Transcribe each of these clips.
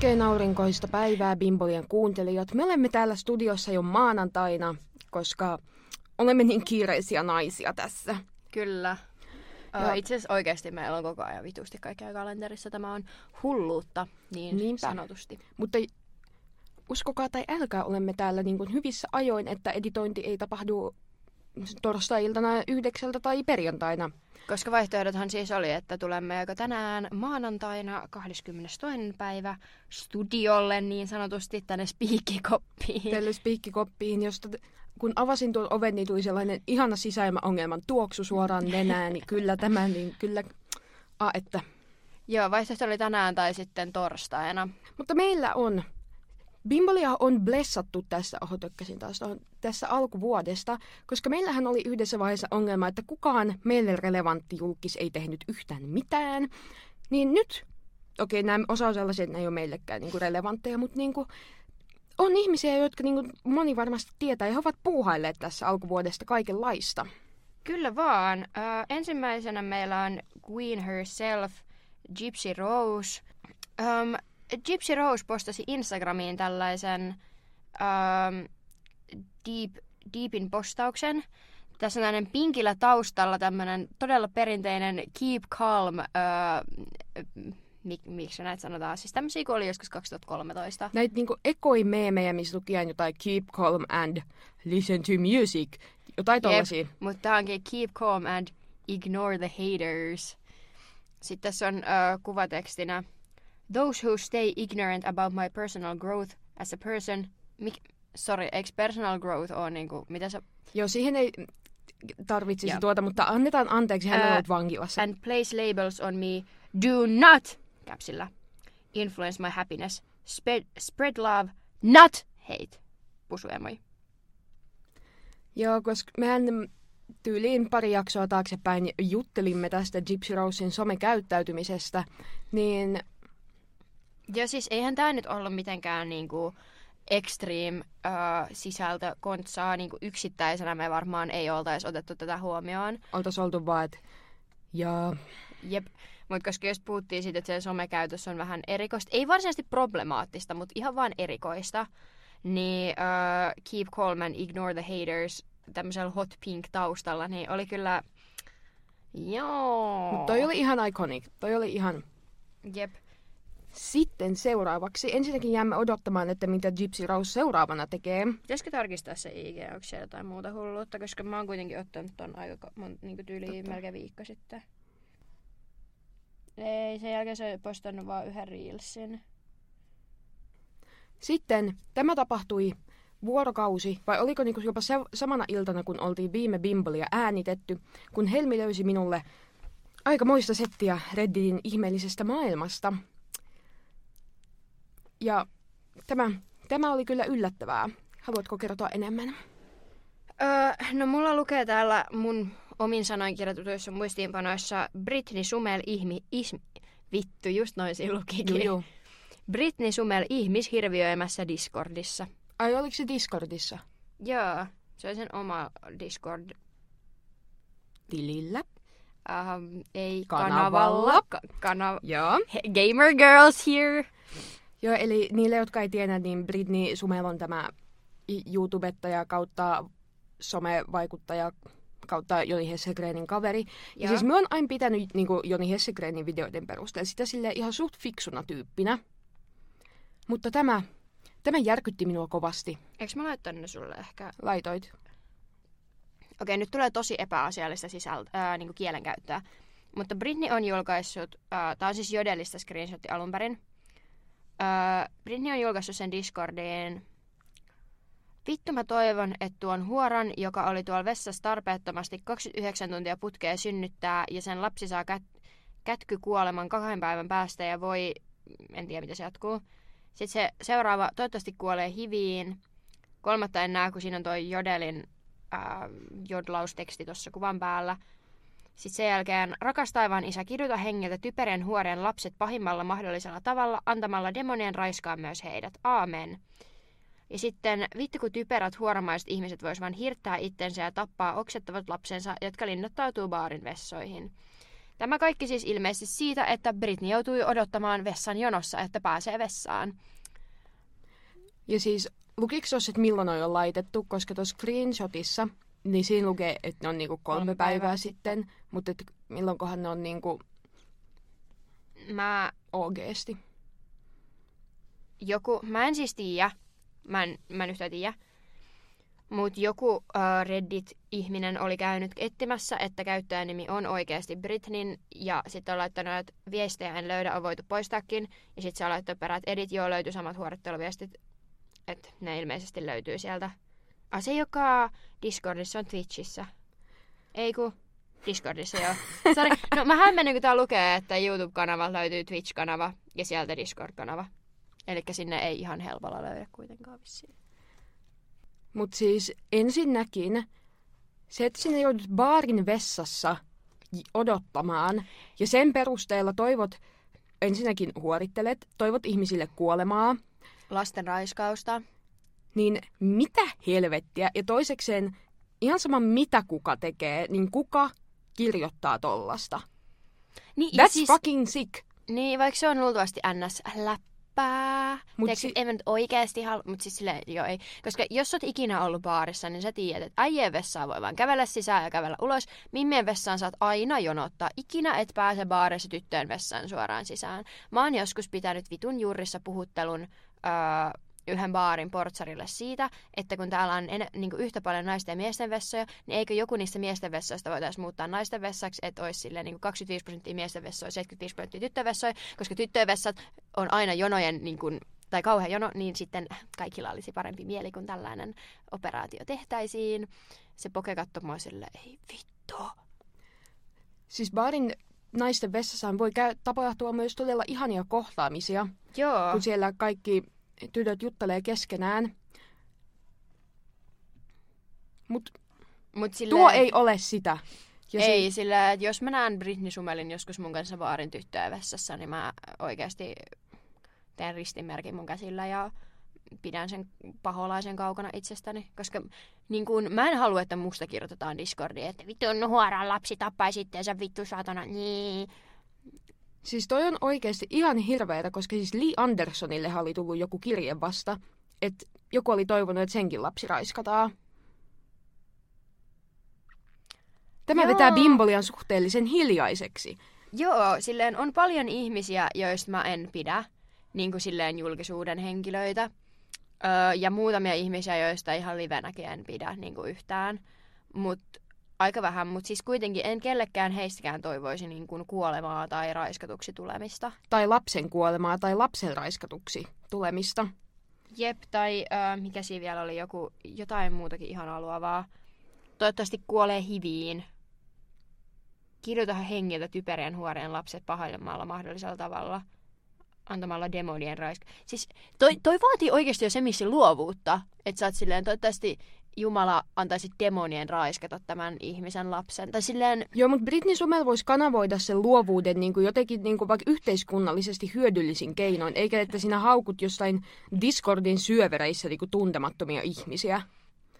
Oikein aurinkoista päivää Bimbolien kuuntelijat. Me olemme täällä studiossa jo maanantaina, koska olemme niin kiireisiä naisia tässä. Kyllä. Ja. Itse asiassa oikeasti meillä on koko ajan vitusti kaikkea kalenterissa. Tämä on hulluutta, niin Niinpä. sanotusti. Mutta uskokaa tai älkää, olemme täällä niin kuin hyvissä ajoin, että editointi ei tapahdu torstai-iltana yhdeksältä tai perjantaina. Koska vaihtoehdothan siis oli, että tulemme joko tänään maanantaina 22. päivä studiolle niin sanotusti tänne spiikkikoppiin. Tälle spiikkikoppiin, josta kun avasin tuon oven, niin tuli sellainen ihana sisäilmaongelman tuoksu suoraan nenään, niin kyllä tämä, niin kyllä, a, että. Joo, vaihtoehto oli tänään tai sitten torstaina. Mutta meillä on Bimbolia on blessattu tässä, oho tökkäsin taas on, tässä alkuvuodesta, koska meillähän oli yhdessä vaiheessa ongelma, että kukaan meille relevantti julkis ei tehnyt yhtään mitään. Niin nyt, okei, nämä osa on sellaisia, että ne ei ole meillekään niin kuin relevantteja, mutta niin kuin, on ihmisiä, jotka niin kuin moni varmasti tietää ja he ovat puuhailleet tässä alkuvuodesta kaikenlaista. Kyllä vaan. Uh, ensimmäisenä meillä on Queen herself, Gypsy Rose. Um, Gypsy Rose postasi Instagramiin tällaisen um, deep, deepin postauksen. Tässä on tämmöinen pinkillä taustalla tämmöinen todella perinteinen keep calm, uh, mik, miksi näitä sanotaan, siis tämmöisiä kun oli joskus 2013. Näitä niinku ekoi-meemejä, missä luki jotain keep calm and listen to music, jotain tollasia. mutta tämä onkin keep calm and ignore the haters. Sitten tässä on uh, kuvatekstinä Those who stay ignorant about my personal growth as a person... Mik, sorry, eikö personal growth on niinku, mitä sä... Joo, siihen ei tarvitsisi yeah. tuota, mutta annetaan anteeksi, hän on ollut vankilassa. And place labels on me. Do not, käpsillä, influence my happiness. Spread, spread love, not hate. Pusuemoi. Joo, koska mehän tyyliin pari jaksoa taaksepäin juttelimme tästä Gypsy Rosein somekäyttäytymisestä, niin ja siis eihän tämä nyt ollut mitenkään niinku extreme äh, sisältö kontsaa niinku yksittäisenä me varmaan ei oltaisi otettu tätä huomioon. Oltaisiin oltu vaan, että ja... Jep, mutta koska jos puhuttiin siitä, että se somekäytös on vähän erikoista, ei varsinaisesti problemaattista, mutta ihan vaan erikoista, niin uh, Keep Calm and Ignore the Haters tämmöisellä hot pink taustalla, niin oli kyllä... Joo. Mutta toi oli ihan iconic. Toi oli ihan... Jep. Sitten seuraavaksi, ensinnäkin jäämme odottamaan, että mitä Gypsy Rose seuraavana tekee. Pitäisikö tarkistaa se IG, onko siellä jotain muuta hulluutta, koska mä oon kuitenkin ottanut ton aika niin tyyliin melkein viikko sitten. Ei, sen jälkeen se on postannut vaan yhden reelsin. Sitten tämä tapahtui vuorokausi, vai oliko niinku jopa se, samana iltana, kun oltiin viime Bimbolia äänitetty, kun Helmi löysi minulle aika moista settiä Redditin ihmeellisestä maailmasta – ja tämä, tämä oli kyllä yllättävää. Haluatko kertoa enemmän? Öö, no mulla lukee täällä mun omin sanoin kirjoitetuissa muistiinpanoissa Britney Sumel ihmi, ismi, vittu, just noin siinä lukikin. Joo, Britney Sumel ihmis hirviöimässä Discordissa. Ai, oliko se Discordissa? Joo, se on sen oma Discord. Tilillä? Um, ei kanavalla. kanavalla. Ka- kana- Joo. Gamer girls here. Joo, eli niille, jotka ei tiedä, niin Britney Sumel on tämä YouTubettaja kautta somevaikuttaja kautta Joni Hessegrenin kaveri. Ja, ja siis mä oon aina pitänyt niin kuin Joni Hessegrenin videoiden perusteella sitä sille ihan suht fiksuna tyyppinä. Mutta tämä, tämä järkytti minua kovasti. Eikö mä laittanut ne sulle ehkä? Laitoit. Okei, nyt tulee tosi epäasiallista sisältä, ää, niin kielenkäyttöä. Mutta Britney on julkaissut, tämä on siis Jodelista screenshotti alun perin, Uh, Britney on julkaissut sen Discordiin. Vittu mä toivon, että tuon huoran, joka oli tuolla vessassa tarpeettomasti 29 tuntia putkea synnyttää ja sen lapsi saa kät- kätky kuoleman kahden päivän päästä ja voi, en tiedä mitä se jatkuu. Sitten se seuraava toivottavasti kuolee hiviin. Kolmatta en näe, kun siinä on toi Jodelin äh, jodlausteksti tuossa kuvan päällä. Sitten sen jälkeen rakas taivaan isä kiduta hengiltä typerien huorien lapset pahimmalla mahdollisella tavalla antamalla demonien raiskaa myös heidät. Aamen. Ja sitten vittu kun typerät huoramaiset ihmiset voisivat vain hirttää itsensä ja tappaa oksettavat lapsensa, jotka linnoittautuu baarin vessoihin. Tämä kaikki siis ilmeisesti siitä, että Britney joutui odottamaan vessan jonossa, että pääsee vessaan. Ja siis lukiko että milloin on jo laitettu, koska tuossa screenshotissa, niin siinä lukee, että ne on niinku kolme, kolme päivää, päivää sitten, mutta että milloinkohan ne on niinku Mä... OGsti. Joku, mä en siis tiedä, mä en, mä en yhtään tiedä, mutta joku uh, Reddit-ihminen oli käynyt etsimässä, että käyttäjänimi on oikeasti Britnin, ja sitten on laittanut, että viestejä en löydä, on voitu poistaakin, ja sitten se on laittanut perät, edit, joo, löytyy samat huoritteluviestit, että ne ilmeisesti löytyy sieltä. Ah, se, joka Discordissa on Twitchissä. Ei ku, Discordissa joo. Sorry. No mä hämmennyn, kun tää lukee, että YouTube-kanava löytyy Twitch-kanava ja sieltä Discord-kanava. Eli sinne ei ihan helpolla löydä kuitenkaan vissiin. Mut siis ensinnäkin se, että sinne joudut baarin vessassa odottamaan ja sen perusteella toivot, ensinnäkin huorittelet, toivot ihmisille kuolemaa. Lasten raiskausta. Niin mitä helvettiä? Ja toisekseen, ihan sama mitä kuka tekee, niin kuka kirjoittaa tollasta? Niin, That's siis, fucking sick. Niin, vaikka se on luultavasti ns. läppää. Mut si- ei mä nyt oikeasti halua, mutta siis silleen, joo ei. Koska jos oot ikinä ollut baarissa, niin sä tiedät, että äijien vessaan voi vaan kävellä sisään ja kävellä ulos. Mimmien vessaan saat aina jonottaa. Ikinä et pääse baarissa tyttöön vessaan suoraan sisään. Mä oon joskus pitänyt vitun juurissa puhuttelun öö, yhden baarin portsarille siitä, että kun täällä on en, niin kuin yhtä paljon naisten ja miesten vessoja, niin eikö joku niistä miesten vessoista voitaisiin muuttaa naisten vessaksi, että olisi silleen, niin kuin 25 prosenttia miesten vessoja, 75 prosenttia tyttöjen vessoja, koska tyttöjen vessat on aina jonojen niin kuin, tai kauhean jono, niin sitten kaikilla olisi parempi mieli, kun tällainen operaatio tehtäisiin. Se poke katsoi mua silleen, ei vittu. Siis baarin naisten vessassa voi käy, tapahtua myös todella ihania kohtaamisia. Joo. Kun siellä kaikki tytöt juttelee keskenään. Mut, Mut silleen... tuo ei ole sitä. Ja ei, si- sillä että jos mä näen Britney Sumelin joskus mun kanssa baarin tyttöä vessassa, niin mä oikeasti teen ristinmerkin mun käsillä ja pidän sen paholaisen kaukana itsestäni, koska niin kun, mä en halua, että musta kirjoitetaan Discordiin, että vittu on huoraan lapsi tappaisi itteensä vittu saatana, niin Siis toi on oikeasti ihan hirveetä, koska siis Lee Andersonille oli tullut joku kirje vasta, että joku oli toivonut, että senkin lapsi raiskataan. Tämä Joo. vetää Bimbolian suhteellisen hiljaiseksi. Joo, silleen on paljon ihmisiä, joista mä en pidä, niin kuin silleen julkisuuden henkilöitä. Öö, ja muutamia ihmisiä, joista ihan livenäkin en pidä niin kuin yhtään. Mutta aika vähän, mutta siis kuitenkin en kellekään heistäkään toivoisi niin kuin kuolemaa tai raiskatuksi tulemista. Tai lapsen kuolemaa tai lapsen raiskatuksi tulemista. Jep, tai äh, mikä siinä vielä oli joku, jotain muutakin ihan luovaa. Toivottavasti kuolee hiviin. Kirjoita hengiltä typerien huoreen lapset pahailemalla mahdollisella tavalla antamalla demonien raisk. Siis toi, toi vaatii oikeasti jo se luovuutta, että sä oot silleen toivottavasti Jumala antaisi demonien raiskata tämän ihmisen lapsen. Tai silleen... Joo, mutta Britney Sumel voisi kanavoida sen luovuuden niin kuin jotenkin niin kuin vaikka yhteiskunnallisesti hyödyllisin keinoin, eikä että sinä haukut jostain Discordin syövereissä niin kuin tuntemattomia ihmisiä.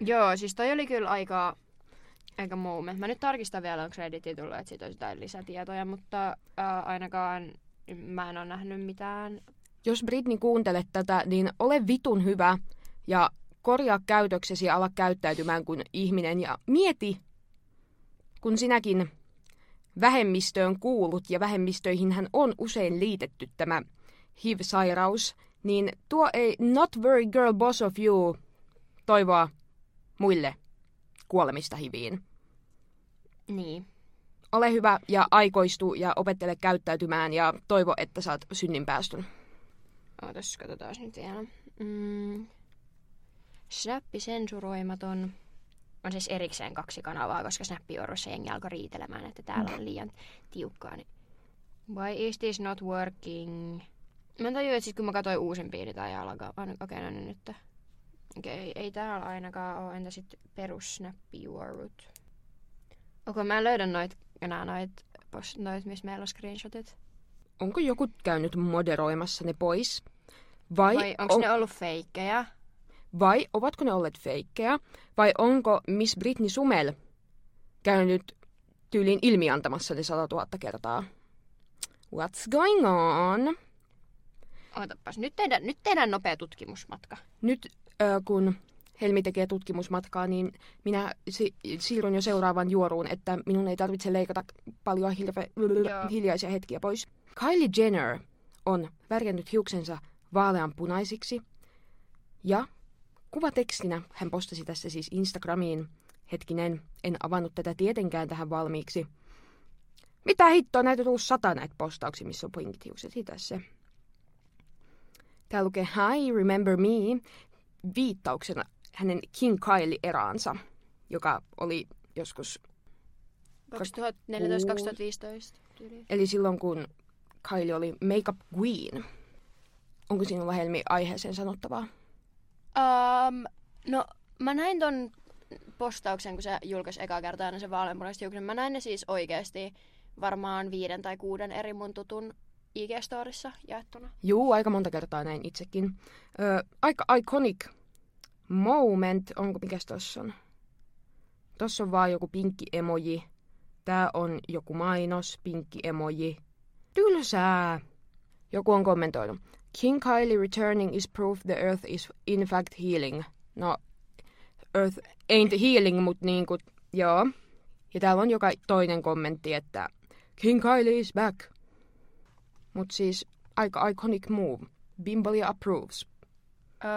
Joo, siis toi oli kyllä aika, aika moment. Mä nyt tarkistan vielä, onko Redditin tullut, että siitä olisi jotain lisätietoja, mutta äh, ainakaan mä en ole nähnyt mitään. Jos Britney kuuntelet tätä, niin ole vitun hyvä ja korjaa käytöksesi ja ala käyttäytymään kuin ihminen ja mieti, kun sinäkin vähemmistöön kuulut ja vähemmistöihin hän on usein liitetty tämä HIV-sairaus, niin tuo ei not very girl boss of you toivoa muille kuolemista HIViin. Niin. Ole hyvä ja aikoistu ja opettele käyttäytymään ja toivo, että saat synnin päästön. Ootas, katsotaan nyt vielä. Mm. Snappi sensuroimaton. On siis erikseen kaksi kanavaa, koska Snappi-orvossa jengi alkoi riitelemään, että täällä on liian tiukkaa. Niin... Why is this not working? Mä en tajua, että siis kun mä katsoin uusimpia, niin tää ei alkaa. Okei, okay, no niin nyt. Okei, okay, ei täällä ainakaan ole. Entä sitten perus Snappi Okei, okay, mä en löydä noit, enää noit, noit, missä meillä on screenshotit. Onko joku käynyt moderoimassa ne pois? Vai, Vai onko on... ne ollut feikkejä? Vai ovatko ne olleet feikkejä? Vai onko Miss Britney Sumel käynyt tyyliin ilmiantamassa ne 100 000 kertaa. What's going on? Ootapas, nyt tehdään, nyt tehdään nopea tutkimusmatka. Nyt ö, kun Helmi tekee tutkimusmatkaa, niin minä si- siirryn jo seuraavaan juoruun, että minun ei tarvitse leikata paljon Joo. hiljaisia hetkiä pois. Kylie Jenner on värjännyt hiuksensa vaaleanpunaisiksi ja kuvatekstinä hän postasi tässä siis Instagramiin. Hetkinen, en avannut tätä tietenkään tähän valmiiksi. Mitä hittoa, näitä on tullut sata näitä postauksia, missä on pinkit hiukset. Se. Tää lukee Hi, remember me, viittauksena hänen King Kylie-eraansa, joka oli joskus, 2014-2015 tyyliin. eli silloin kun Kylie oli Makeup Queen. Onko sinulla Helmi aiheeseen sanottavaa? Um, no, mä näin ton postauksen, kun se julkaisi ekaa kertaa ne se vaaleanpunaiset hiukset. Mä näin ne siis oikeasti varmaan viiden tai kuuden eri mun tutun IG-storissa jaettuna. Juu, aika monta kertaa näin itsekin. Ö, aika iconic moment. Onko mikäs tossa on? Tossa on vaan joku pinkki emoji. Tää on joku mainos, pinkki emoji. Tylsää. Joku on kommentoinut. King Kylie returning is proof the earth is in fact healing. No, earth ain't healing, mut niinku, joo. Ja täällä on joka toinen kommentti, että King Kylie is back. Mut siis aika iconic move. Bimbolia approves. Öö,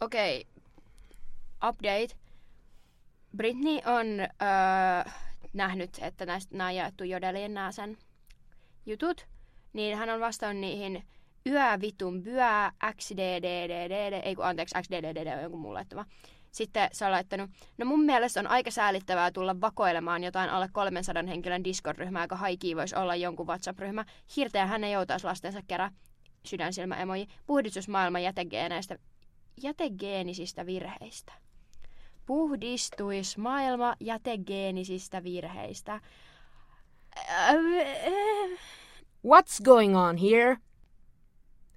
Okei, okay. update. Britney on öö, nähnyt, että näistä on jaettu Jodeliin nämä sen jutut, niin hän on vastannut niihin yö vitun byö, xddddd, ei kun anteeksi, xddddd on jonkun muun laittama. Sitten se on laittanut, no mun mielestä on aika säälittävää tulla vakoilemaan jotain alle 300 henkilön Discord-ryhmää, joka haikii voisi olla jonkun WhatsApp-ryhmä. Hirteä hän ei joutaisi lastensa kerran sydänsilmä emoji, puhdistusmaailman jätegeeneistä, jätegeenisistä virheistä. Puhdistuis maailma jätegeenisistä virheistä. What's going on here?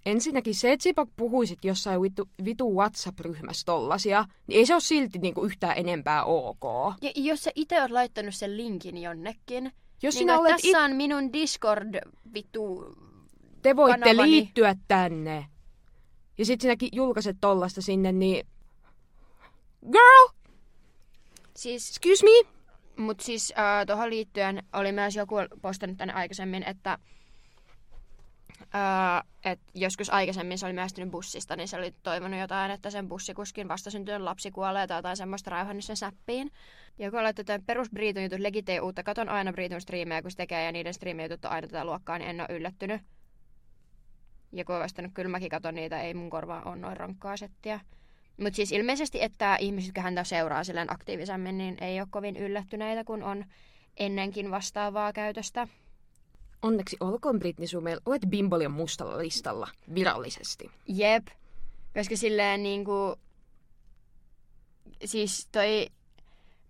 Ensinnäkin se, että Sipak puhuisit jossain vitu, vitu WhatsApp-ryhmässä tollasia, niin ei se ole silti niinku yhtään enempää ok. Ja jos sä itse oot laittanut sen linkin jonnekin, Jos niin sinä olet tässä it- on minun Discord vittu te voitte kanavani. liittyä tänne. Ja sit sinäkin julkaiset tollasta sinne, niin... Girl, Siis, excuse me? mut siis äh, tuohon liittyen oli myös joku postannut tänne aikaisemmin, että äh, et joskus aikaisemmin se oli myöstynyt bussista, niin se oli toivonut jotain, että sen bussikuskin vastasyntynyt lapsi kuolee tai jotain semmoista raihannut sen säppiin. Joku laittoi tämän perus Briitun jutut legitei uutta. Katon aina Briitun striimejä, kun se tekee ja niiden striimijutut on aina tätä luokkaa, niin en ole yllättynyt. Joku on vastannut, kyllä mäkin katon niitä, ei mun korvaa ole noin rankkaa settiä. Mutta siis ilmeisesti, että ihmiset, jotka häntä seuraa silleen aktiivisemmin, niin ei ole kovin yllättyneitä, kun on ennenkin vastaavaa käytöstä. Onneksi olkoon Britney Sumel, olet Bimbolian mustalla listalla virallisesti. Jep. Koska silleen niinku... Siis toi,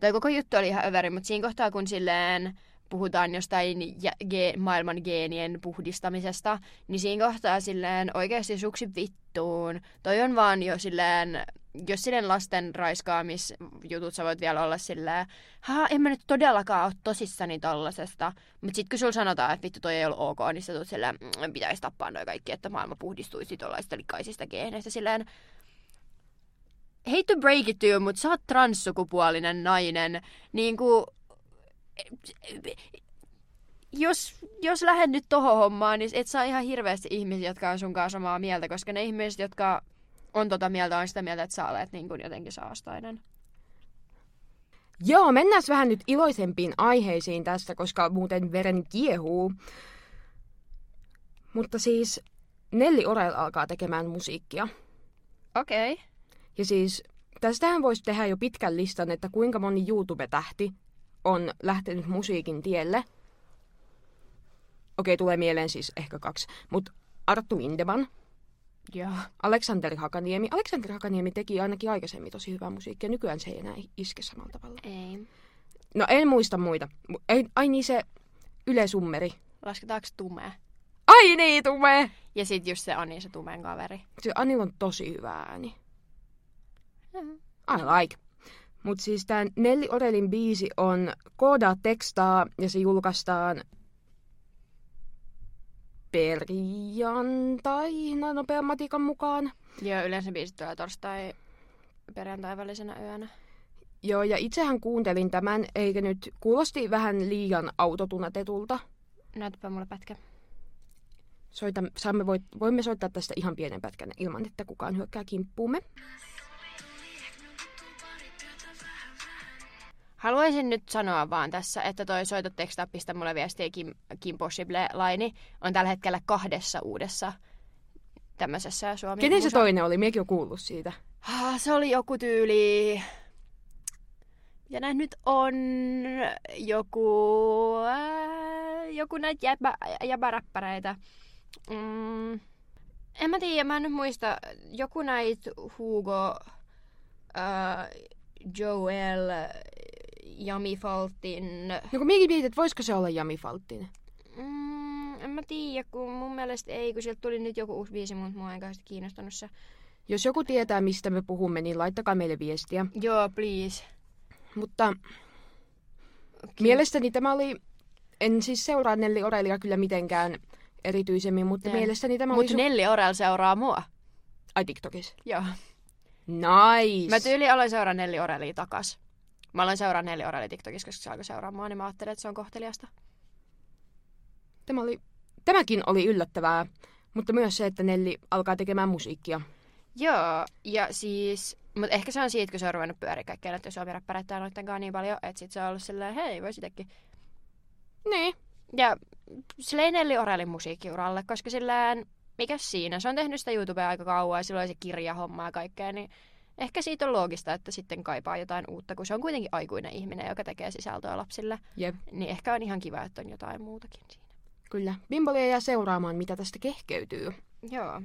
toi koko juttu oli ihan överi, mutta siinä kohtaa kun silleen puhutaan jostain jä- ge- maailman geenien puhdistamisesta, niin siinä kohtaa silleen oikeasti suksi vittuun. Toi on vaan jo silleen, jos silleen lasten raiskaamisjutut sä voit vielä olla silleen, haa, en mä nyt todellakaan ole tosissani tollasesta. Mutta sit kun sulla sanotaan, että vittu toi ei ollut ok, niin sä tulet silleen, "Mm, pitäisi tappaa noi kaikki, että maailma puhdistuisi tollaista likaisista geeneistä. Silleen, hate to break it to you, mutta sä oot transsukupuolinen nainen. Niin kuin, jos, jos lähdet nyt tohon hommaan, niin et saa ihan hirveästi ihmisiä, jotka on sun kanssa samaa mieltä, koska ne ihmiset, jotka on tota mieltä, on sitä mieltä, että sä olet niin kuin jotenkin saastainen. Joo, mennään vähän nyt iloisempiin aiheisiin tästä, koska muuten veren kiehuu. Mutta siis Nelli Orel alkaa tekemään musiikkia. Okei. Okay. Ja siis tästähän voisi tehdä jo pitkän listan, että kuinka moni YouTube-tähti on lähtenyt musiikin tielle. Okei, tulee mieleen siis ehkä kaksi. Mutta Arttu Lindeman, Joo. Aleksanteri Hakaniemi. Aleksanteri Hakaniemi teki ainakin aikaisemmin tosi hyvää musiikkia. Nykyään se ei enää iske samalla tavalla. Ei. No en muista muita. Mu- Ei, ai niin se Yle Summeri. Lasketaanko tumea? Ai niin, tume! Ja sit just se Ani, se tumeen kaveri. Se Anilla on tosi hyvä ääni. Mhm. I like. Mutta siis tämä Nelli Orelin biisi on Koodaa tekstaa ja se julkaistaan perjantaina nopean matikan mukaan. Joo, yleensä biisit tulee torstai perjantai välisenä yönä. Joo, ja itsehän kuuntelin tämän, eikä nyt kuulosti vähän liian autotunatetulta. Näytäpä mulle pätkä. Soita, saamme voimme soittaa tästä ihan pienen pätkän ilman, että kukaan hyökkää kimppuumme. Haluaisin nyt sanoa vaan tässä, että toi soita tekstaa, pistä mulle viestiä Kim, Kim Possible-laini on tällä hetkellä kahdessa uudessa tämmöisessä Suomi Kenen se toinen oli? Miekin on kuullut siitä. Ah, Se oli joku tyyli... Ja näin nyt on joku... Äh, joku näitä jäbä, jäbäräppäreitä. Mm, en mä tiedä, mä en nyt muista. Joku näitä Hugo, äh, Joel, Jami Faltin... No kun miekin mietit, että voisiko se olla Jami Faltin. Mm, en mä tiedä, kun mun mielestä ei, kun sieltä tuli nyt joku uusi biisi, mutta mua ei kiinnostanut se. Jos joku tietää, mistä me puhumme, niin laittakaa meille viestiä. Joo, please. Mutta mielestäni tämä oli... En siis seuraa Nelli Orelia kyllä mitenkään erityisemmin, mutta En. mielestäni tämä oli... Mutta Nelli Orel seuraa mua. Ai TikTokissa. Joo. Nice. Mä tyyli aloin seuraa Nelli Orelia takas. Mä aloin seuraa Nelli Orelia TikTokissa, koska se alkoi seuraamaan, niin mä ajattelin, että se on kohteliasta. Tämä oli... Tämäkin oli yllättävää, mutta myös se, että Nelli alkaa tekemään musiikkia. Joo, ja siis... Mutta ehkä se on siitä, kun se on ruvennut pyöriä kaikkea näiden suomi-räppäreitä kanssa niin paljon, että sit se on ollut silleen, hei, voi sitäkin. Niin. Ja sille ei Nelli Orelin musiikkiuralle, koska silleen, mikä siinä? Se on tehnyt sitä YouTubea aika kauan ja silloin se kirjahomma ja kaikkea, niin ehkä siitä on loogista, että sitten kaipaa jotain uutta, kun se on kuitenkin aikuinen ihminen, joka tekee sisältöä lapsille. Jep, Niin ehkä on ihan kiva, että on jotain muutakin siinä. kyllä. Bimbolia jää seuraamaan, mitä tästä kehkeytyy. Joo.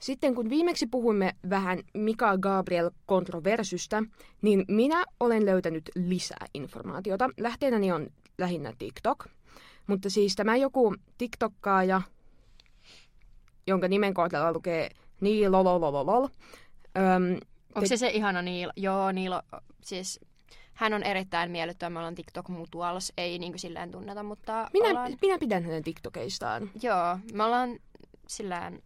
Sitten kun viimeksi puhuimme vähän Mika Gabriel kontroversystä, niin minä olen löytänyt lisää informaatiota. Lähteenäni on lähinnä TikTok. Mutta siis tämä joku TikTokkaaja, jonka nimen kohdalla lukee niin lololololol. Öm, Onko se se ihana Niilo? Joo, Niilo, siis hän on erittäin miellyttävä. Me ollaan TikTok mutuals, ei niin kuin silleen tunneta, mutta minä, ollaan... minä pidän hänen TikTokeistaan. Joo, me ollaan silleen,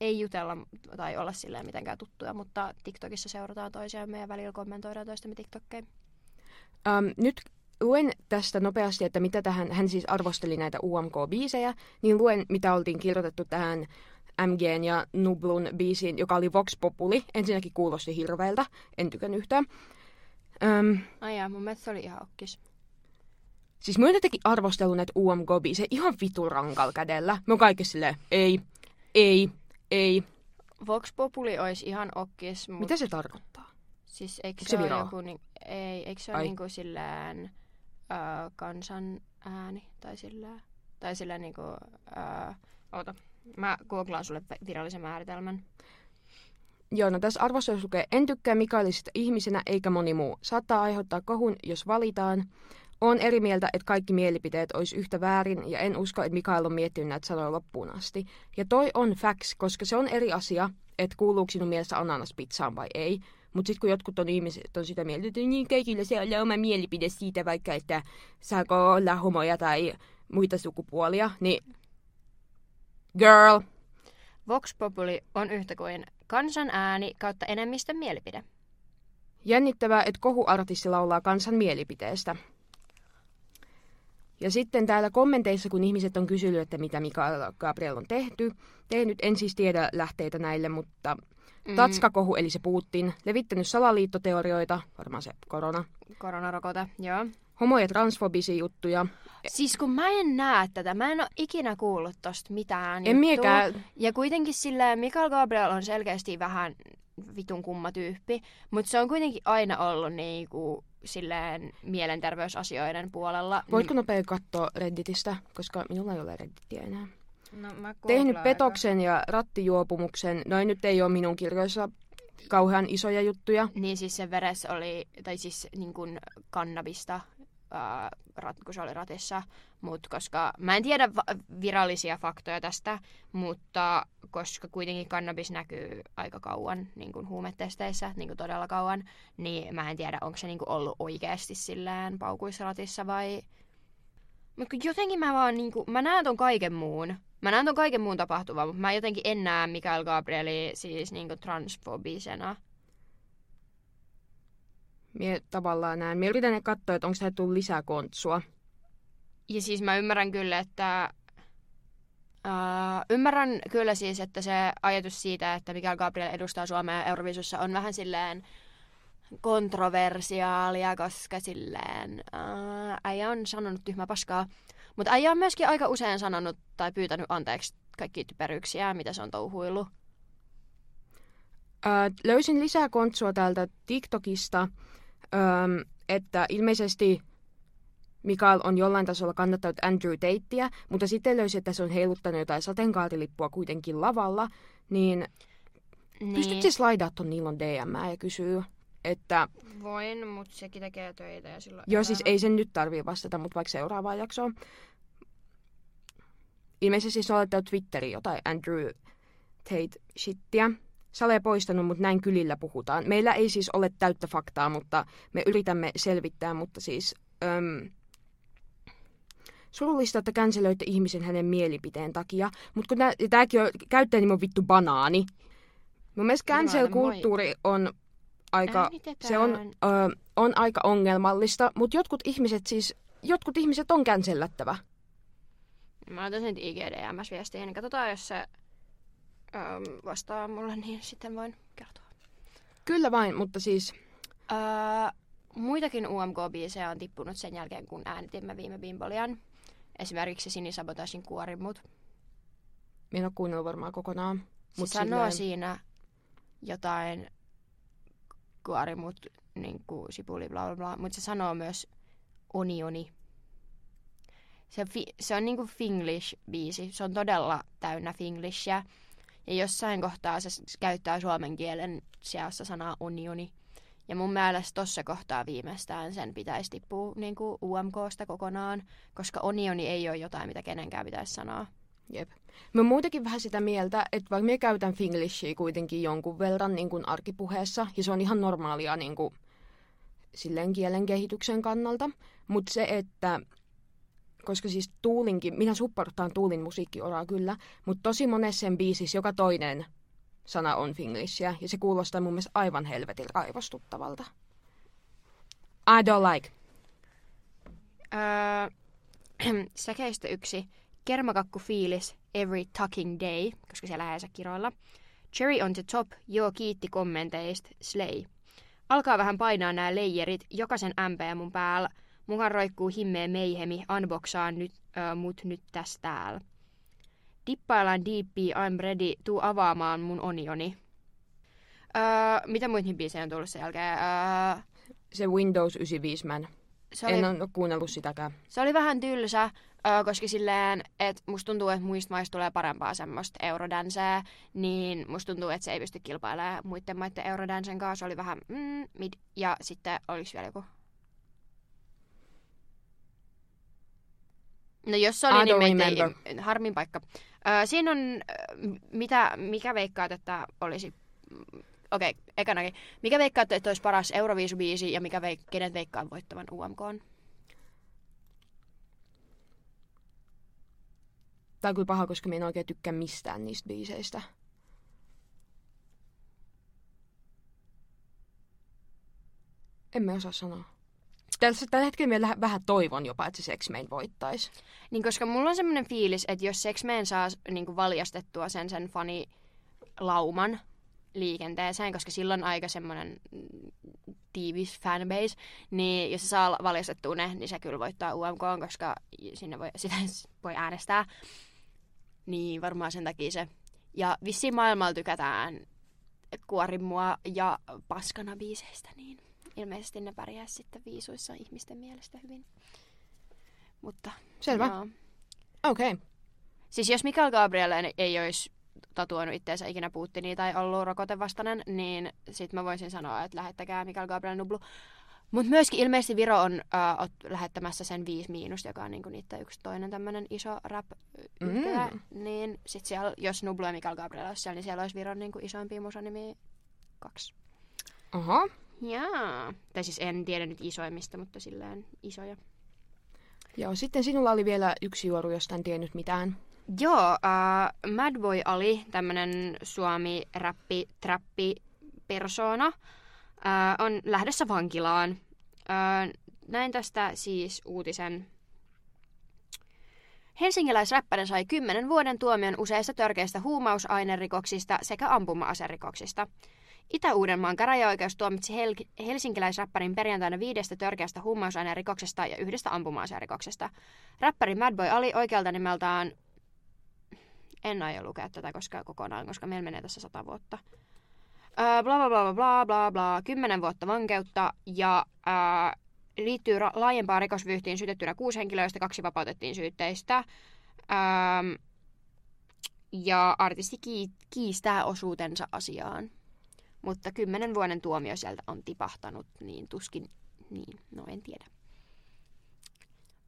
ei jutella tai olla silleen mitenkään tuttuja, mutta TikTokissa seurataan toisiamme ja välillä kommentoidaan toistemme TikTokkeja. Um, nyt luen tästä nopeasti, että mitä tähän, hän siis arvosteli näitä UMK-biisejä, niin luen, mitä oltiin kirjoitettu tähän MGn ja Nublun biisiin, joka oli Vox Populi. Ensinnäkin kuulosti hirveältä, en tykännyt yhtään. Um, Ai jaa, mun mielestä se oli ihan okkis. siis mä oon jotenkin arvostellut näitä UMK-biisejä ihan vitun rankalla kädellä. Mä oon kaikki silleen, ei, ei, ei. Vox Populi olisi ihan okkis, mutta Mitä se tarkoittaa? siis eikö se, se ole joku, niin, ei, eikö se ole Ai. niinku silleen ö, kansan ääni tai silleen, tai silleen niinku, ö, oota, mä googlaan sulle virallisen määritelmän. Joo, no tässä arvostelussa lukee, en tykkää Mikaelisesta ihmisenä eikä moni muu. Saattaa aiheuttaa kohun, jos valitaan. On eri mieltä, että kaikki mielipiteet olisi yhtä väärin, ja en usko, että Mikael on miettinyt näitä sanoja loppuun asti. Ja toi on facts, koska se on eri asia, että kuuluuko sinun mielestä ananas pizzaan vai ei. Mutta sitten kun jotkut on ihmiset on sitä mieltä, että niin kaikilla se on oma mielipide siitä vaikka, että saako olla homoja tai muita sukupuolia, niin girl, Vox Populi on yhtä kuin kansan ääni kautta enemmistön mielipide. Jännittävää, että kohuartisti laulaa kansan mielipiteestä. Ja sitten täällä kommenteissa, kun ihmiset on kysynyt, että mitä Mikael Gabriel on tehty, tehnyt, en siis tiedä lähteitä näille, mutta Mm, Tatskakohu, eli se Putin, levittänyt salaliittoteorioita, varmaan se korona, Koronarokote, joo. Homo- ja transfobisia juttuja. Siis kun mä en näe tätä, mä en ole ikinä kuullut tosta mitään En juttua. miekään, Ja kuitenkin silleen Mikael Gabriel on selkeästi vähän vitun kumma tyyppi, mutta se on kuitenkin aina ollut niinku silleen mielenterveysasioiden puolella. voitko nopea katsoa Redditistä, koska minulla ei ole Redditia enää. No, mä Tehnyt petoksen ja rattijuopumuksen, noin nyt ei ole minun kirjoissa kauhean isoja juttuja. Niin siis sen veressä oli, tai siis niin kuin kannabista ää, rat, kun se oli ratissa. Mut koska mä en tiedä virallisia faktoja tästä, mutta koska kuitenkin kannabis näkyy aika kauan niin kuin huumetesteissä, niin kuin todella kauan, niin mä en tiedä, onko se niin kuin ollut oikeasti sillään paukuissa ratissa vai... Mutta jotenkin mä vaan niinku, mä näen ton kaiken muun. Mä näen ton kaiken muun tapahtuvan, mutta mä jotenkin en näe Mikael Gabrieli siis niinku transfobisena. Mie tavallaan näen. Mie yritän katsoa, että onko tähän tullut lisää kontsua. Ja siis mä ymmärrän kyllä, että... Uh, ymmärrän kyllä siis, että se ajatus siitä, että Mikael Gabriel edustaa Suomea Euroviisussa on vähän silleen kontroversiaalia, koska silleen uh, äijä on sanonut tyhmää paskaa. Mutta äijä on myöskin aika usein sanonut tai pyytänyt anteeksi kaikki typeryksiä, mitä se on touhuillut. Öö, löysin lisää kontsua täältä TikTokista, öö, että ilmeisesti Mikael on jollain tasolla kannattanut Andrew Tatea, mutta sitten löysi, että se on heiluttanut jotain sateenkaarilippua kuitenkin lavalla, niin, niin. pystytkö slaidaa ton Niilon DM ja kysyä, että... Voin, mutta sekin tekee töitä ja silloin... Joo, siis ei sen nyt tarvii vastata, mutta vaikka seuraavaan jaksoon. Ilmeisesti se on laittanut Twitteriin jotain Andrew Tate-shittiä. Sale poistanut, mutta näin kylillä puhutaan. Meillä ei siis ole täyttä faktaa, mutta me yritämme selvittää, mutta siis... Öm, surullista, että känselöitte ihmisen hänen mielipiteen takia, mutta kun tämäkin on, käyttäjänimi on vittu banaani. Mun mielestä cancel-kulttuuri on aika, se on, ö, on aika ongelmallista, mutta jotkut ihmiset siis, jotkut ihmiset on cancellattava. Mä laitan sen IGDMS-viestiin, niin katsotaan, jos se ähm, vastaa mulle, niin sitten voin kertoa. Kyllä vain, mutta siis... Öö, muitakin UMK-biisejä on tippunut sen jälkeen, kun äänitimme viime Bimbolian. Esimerkiksi Sinisabotasin Kuorimut. Minä en ole kuunnellut varmaan kokonaan. Se sanoo silleen... siinä jotain Kuorimut, niin kuin sipuli, bla bla bla, mutta se sanoo myös onioni. Se, fi- se on niinku Finglish-biisi. Se on todella täynnä Finglishia. Ja jossain kohtaa se käyttää suomen kielen sijassa sanaa onioni. Ja mun mielestä tossa kohtaa viimeistään sen pitäisi tippua niin kuin UMKsta kokonaan, koska onioni ei ole jotain, mitä kenenkään pitäisi sanoa. Jep. Mä muutenkin vähän sitä mieltä, että vaikka mä käytän Finglishia kuitenkin jonkun verran niin kuin arkipuheessa, ja se on ihan normaalia niin kuin, silleen kielen kehityksen kannalta, mutta se, että koska siis Tuulinkin, minä supportaan Tuulin musiikkioraa kyllä, mutta tosi monessa sen biisissä joka toinen sana on finglishia, ja se kuulostaa mun mielestä aivan helvetin raivostuttavalta. I don't like. Öö, säkeistä yksi. Kermakakku fiilis every tucking day, koska siellä lähensä kiroilla. Cherry on the top, joo kiitti kommenteista, slay. Alkaa vähän painaa nämä leijerit, jokaisen MP mun päällä. Mukaan roikkuu himmeä meihemi, unboxaan nyt, äh, mut nyt tästä täällä. Dippaillaan deepy, I'm ready, tuu avaamaan mun onioni. Öö, mitä muihin biisejä on tullut sen jälkeen? Öö, se Windows 95 Man. Se oli, en ole kuunnellut sitäkään. Se oli vähän tylsä, öö, koska silleen, että musta tuntuu, että muista maista tulee parempaa semmoista eurodansea, niin musta tuntuu, että se ei pysty kilpailemaan muiden maiden eurodansen kanssa. Se oli vähän mm, mid, ja sitten olisi vielä joku No jos se oli, niin meitä ei, harmin paikka. Ö, siinä on, mitä, mikä veikkaat, että olisi... Okei, okay, ekanakin. Mikä veikkaat, että olisi paras Euroviisubiisi ja mikä veik, kenen veikkaa voittavan UMK? Tämä on kyllä paha, koska minä en oikein tykkää mistään niistä biiseistä. Emme osaa sanoa. Tässä, tällä hetkellä vielä vähän toivon jopa, että se X-Men voittaisi. Niin, koska mulla on semmoinen fiilis, että jos X-Men saa niin kuin valjastettua sen sen fani lauman liikenteeseen, koska silloin aika semmoinen tiivis fanbase, niin jos se saa valjastettua ne, niin se kyllä voittaa UMK, koska sinne voi, sitä voi äänestää. Niin varmaan sen takia se. Ja vissiin maailmalla tykätään kuorimua ja paskana biiseistä, niin ilmeisesti ne pärjää sitten viisuissa ihmisten mielestä hyvin. Mutta, Selvä. Okei. Okay. Siis jos Mikael Gabriel ei olisi tatuoinut itseensä ikinä Putinia tai ollut rokotevastainen, niin sit mä voisin sanoa, että lähettäkää Mikael Gabriel Nublu. Mutta myöskin ilmeisesti Viro on uh, lähettämässä sen 5 miinus, joka on niinku niiden yksi toinen tämmöinen iso rap. Mm. Niin sit siellä, jos Nublu ja Mikael Gabriel olisi siellä, niin siellä olisi Viron niinku isoimpia musanimi kaksi. Oho. Jaa. Tai siis en tiedä nyt isoimmista, mutta silleen isoja. Joo, sitten sinulla oli vielä yksi juoru, josta en tiennyt mitään. Joo, uh, Madboy Ali, tämmönen suomi-räppi, trappi persona, uh, on lähdössä vankilaan. Uh, näin tästä siis uutisen. Helsingiläisräppäri sai 10 vuoden tuomion useista törkeistä huumausainerikoksista sekä ampuma-aserikoksista. Itä-Uudenmaan käräjäoikeus tuomitsi hel- helsinkiläisräppärin perjantaina viidestä törkeästä huumausainerikoksesta ja yhdestä ampuma-aserikoksesta. Räppäri Madboy Ali oikealta nimeltään en aio lukea tätä koska kokonaan, koska meillä menee tässä sata vuotta. Bla bla bla bla bla bla, kymmenen vuotta vankeutta ja öö, liittyy ra- laajempaan rikosvyyhtiin syytettynä kuusi henkilöä, joista kaksi vapautettiin syytteistä. Öö, ja artisti ki- kiistää osuutensa asiaan. Mutta kymmenen vuoden tuomio sieltä on tipahtanut, niin tuskin niin, no en tiedä.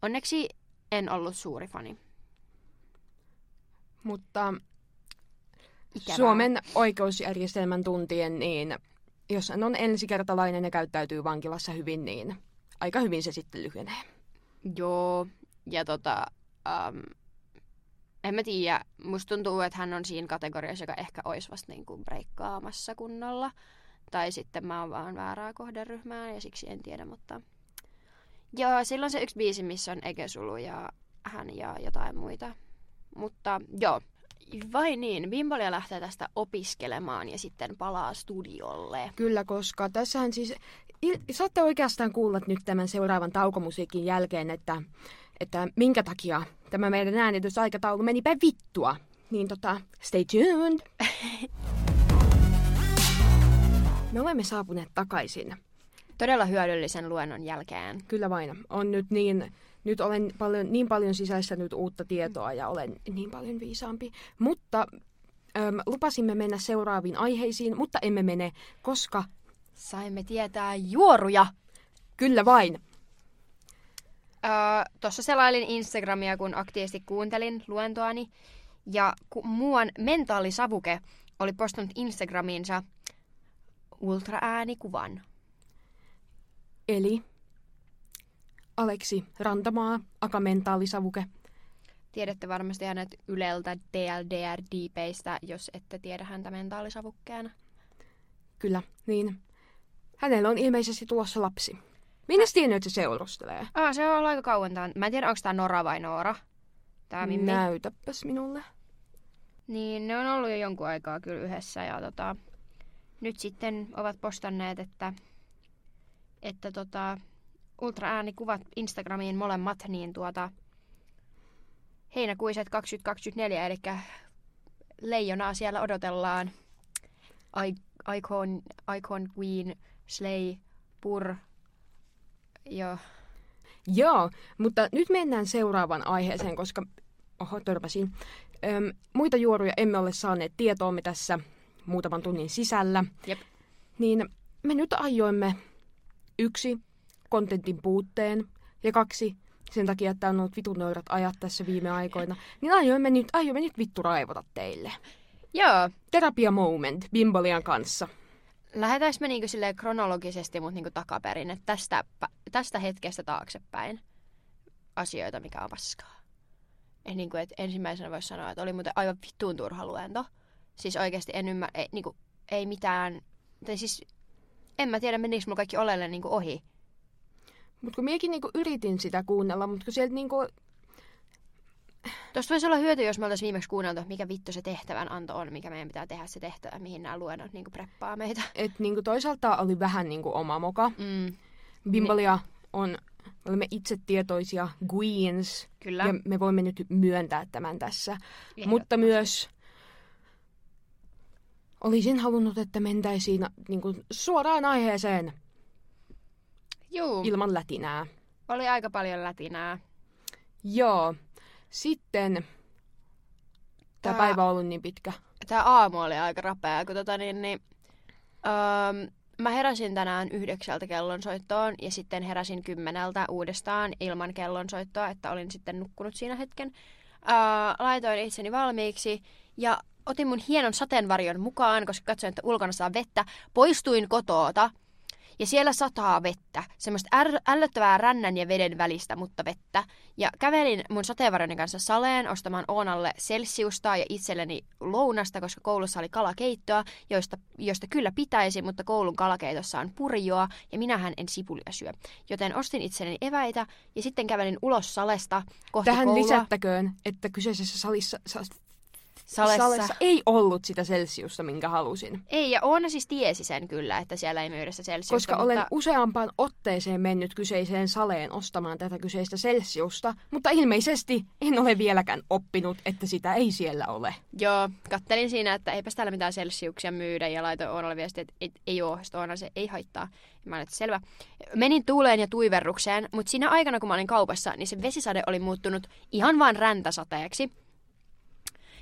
Onneksi en ollut suuri fani. Mutta Ikävää. Suomen oikeusjärjestelmän tuntien, niin jos hän on ensikertalainen ja käyttäytyy vankilassa hyvin, niin aika hyvin se sitten lyhenee. Joo, ja tota, um, en mä tiedä, musta tuntuu, että hän on siinä kategoriassa, joka ehkä olisi vasta niin kuin breikkaamassa kunnolla. Tai sitten mä oon vaan väärää kohderyhmää ja siksi en tiedä, mutta... Joo, silloin se yksi biisi, missä on Ege Sulu ja hän ja jotain muita. Mutta joo, vai niin, Bimbolia lähtee tästä opiskelemaan ja sitten palaa studiolle. Kyllä, koska tässähän siis, saatte oikeastaan kuulla nyt tämän seuraavan taukomusiikin jälkeen, että, että minkä takia tämä meidän äänitysaikataulu meni päin vittua. Niin tota, stay tuned! Me olemme saapuneet takaisin. Todella hyödyllisen luennon jälkeen. Kyllä vain. On nyt niin nyt olen paljon, niin paljon sisäistänyt uutta tietoa ja olen niin paljon viisaampi. Mutta äm, lupasimme mennä seuraaviin aiheisiin, mutta emme mene, koska... Saimme tietää juoruja. Kyllä vain. Öö, Tuossa selailin Instagramia, kun aktiivisesti kuuntelin luentoani. Ja ku, muuan mentaalisavuke oli postannut Instagramiinsa ultraäänikuvan. Eli Aleksi Rantamaa, akamentaalisavuke. Tiedätte varmasti hänet Yleltä DLDR Deepeistä, jos ette tiedä häntä mentaalisavukkeena. Kyllä, niin. Hänellä on ilmeisesti tulossa lapsi. Minne Ä... että se seurustelee? Ah, se on ollut aika kauan. Tämän. Mä en tiedä, onko tämä Nora vai Noora. Tää Mimmi. Näytäpäs minulle. Niin, ne on ollut jo jonkun aikaa kyllä yhdessä. Ja tota, nyt sitten ovat postanneet, että, että tota, ultraäänikuvat Instagramiin molemmat, niin tuota, heinäkuiset 2024, eli leijonaa siellä odotellaan. Icon, Icon Queen, Slay, Pur, joo. Joo, mutta nyt mennään seuraavaan aiheeseen, koska, oho, törmäsin. Öm, muita juoruja emme ole saaneet tietoomme tässä muutaman tunnin sisällä. Jep. Niin me nyt aioimme yksi kontentin puutteen ja kaksi sen takia, että on ollut vitun nöyrät ajat tässä viime aikoina, niin aiomme nyt, aiomme nyt vittu raivota teille. Joo. Terapia moment Bimbolian kanssa. Lähdetäänkö me niinku silleen kronologisesti, mutta niinku takaperin, että tästä, tästä hetkestä taaksepäin asioita, mikä on paskaa. Et niinku, et ensimmäisenä voisi sanoa, että oli muuten aivan vittuun turha luento. Siis oikeasti en ymmärrä, ei, niinku, ei mitään, tai siis en mä tiedä menikö mulla kaikki oleelle niinku ohi. Mutta kun minäkin niinku yritin sitä kuunnella, mutta kun sieltä niinku... Tuosta voisi olla hyöty, jos me oltaisiin viimeksi kuunneltu, mikä vittu se tehtävän anto on, mikä meidän pitää tehdä se tehtävä, mihin nämä luennot niinku preppaa meitä. Et niinku toisaalta oli vähän niinku oma moka. Mm. Bimbolia on, me olemme itse tietoisia queens. Kyllä. Ja me voimme nyt myöntää tämän tässä. Mutta myös olisin halunnut, että mentäisiin niin kuin, suoraan aiheeseen. Juu. ilman lätinää. Oli aika paljon lätinää. Joo. Sitten tämä päivä on ollut niin pitkä. Tämä aamu oli aika rapea, kun tota niin, niin öö, mä heräsin tänään yhdeksältä kellonsoittoon ja sitten heräsin kymmeneltä uudestaan ilman kellonsoittoa, että olin sitten nukkunut siinä hetken. Ää, laitoin itseni valmiiksi ja otin mun hienon sateenvarjon mukaan, koska katsoin, että ulkona saa vettä. Poistuin kotoota ja siellä sataa vettä, semmoista är- ällöttävää rännän ja veden välistä, mutta vettä. Ja kävelin mun sateenvarjoni kanssa saleen ostamaan Oonalle Celsiusta ja itselleni lounasta, koska koulussa oli kalakeittoa, joista, josta kyllä pitäisi, mutta koulun kalakeitossa on purjoa ja minähän en sipulia syö. Joten ostin itselleni eväitä ja sitten kävelin ulos salesta kohti Tähän koulua. lisättäköön, että kyseisessä salissa, sa, Salessa. salissa ei ollut sitä Celsiusta, minkä halusin. Ei, ja Oona siis tiesi sen kyllä, että siellä ei myydä sitä Celsiusta. Koska mutta... olen useampaan otteeseen mennyt kyseiseen saleen ostamaan tätä kyseistä Celsiusta, mutta ilmeisesti en ole vieläkään oppinut, että sitä ei siellä ole. Joo, kattelin siinä, että eipä täällä mitään Celsiuksia myydä ja laitoin Oonalle viesti, että ei, ei oo, sitten Oona se ei haittaa. Ja mä olin, että selvä. Menin tuuleen ja tuiverrukseen, mutta siinä aikana, kun mä olin kaupassa, niin se vesisade oli muuttunut ihan vaan räntäsateeksi.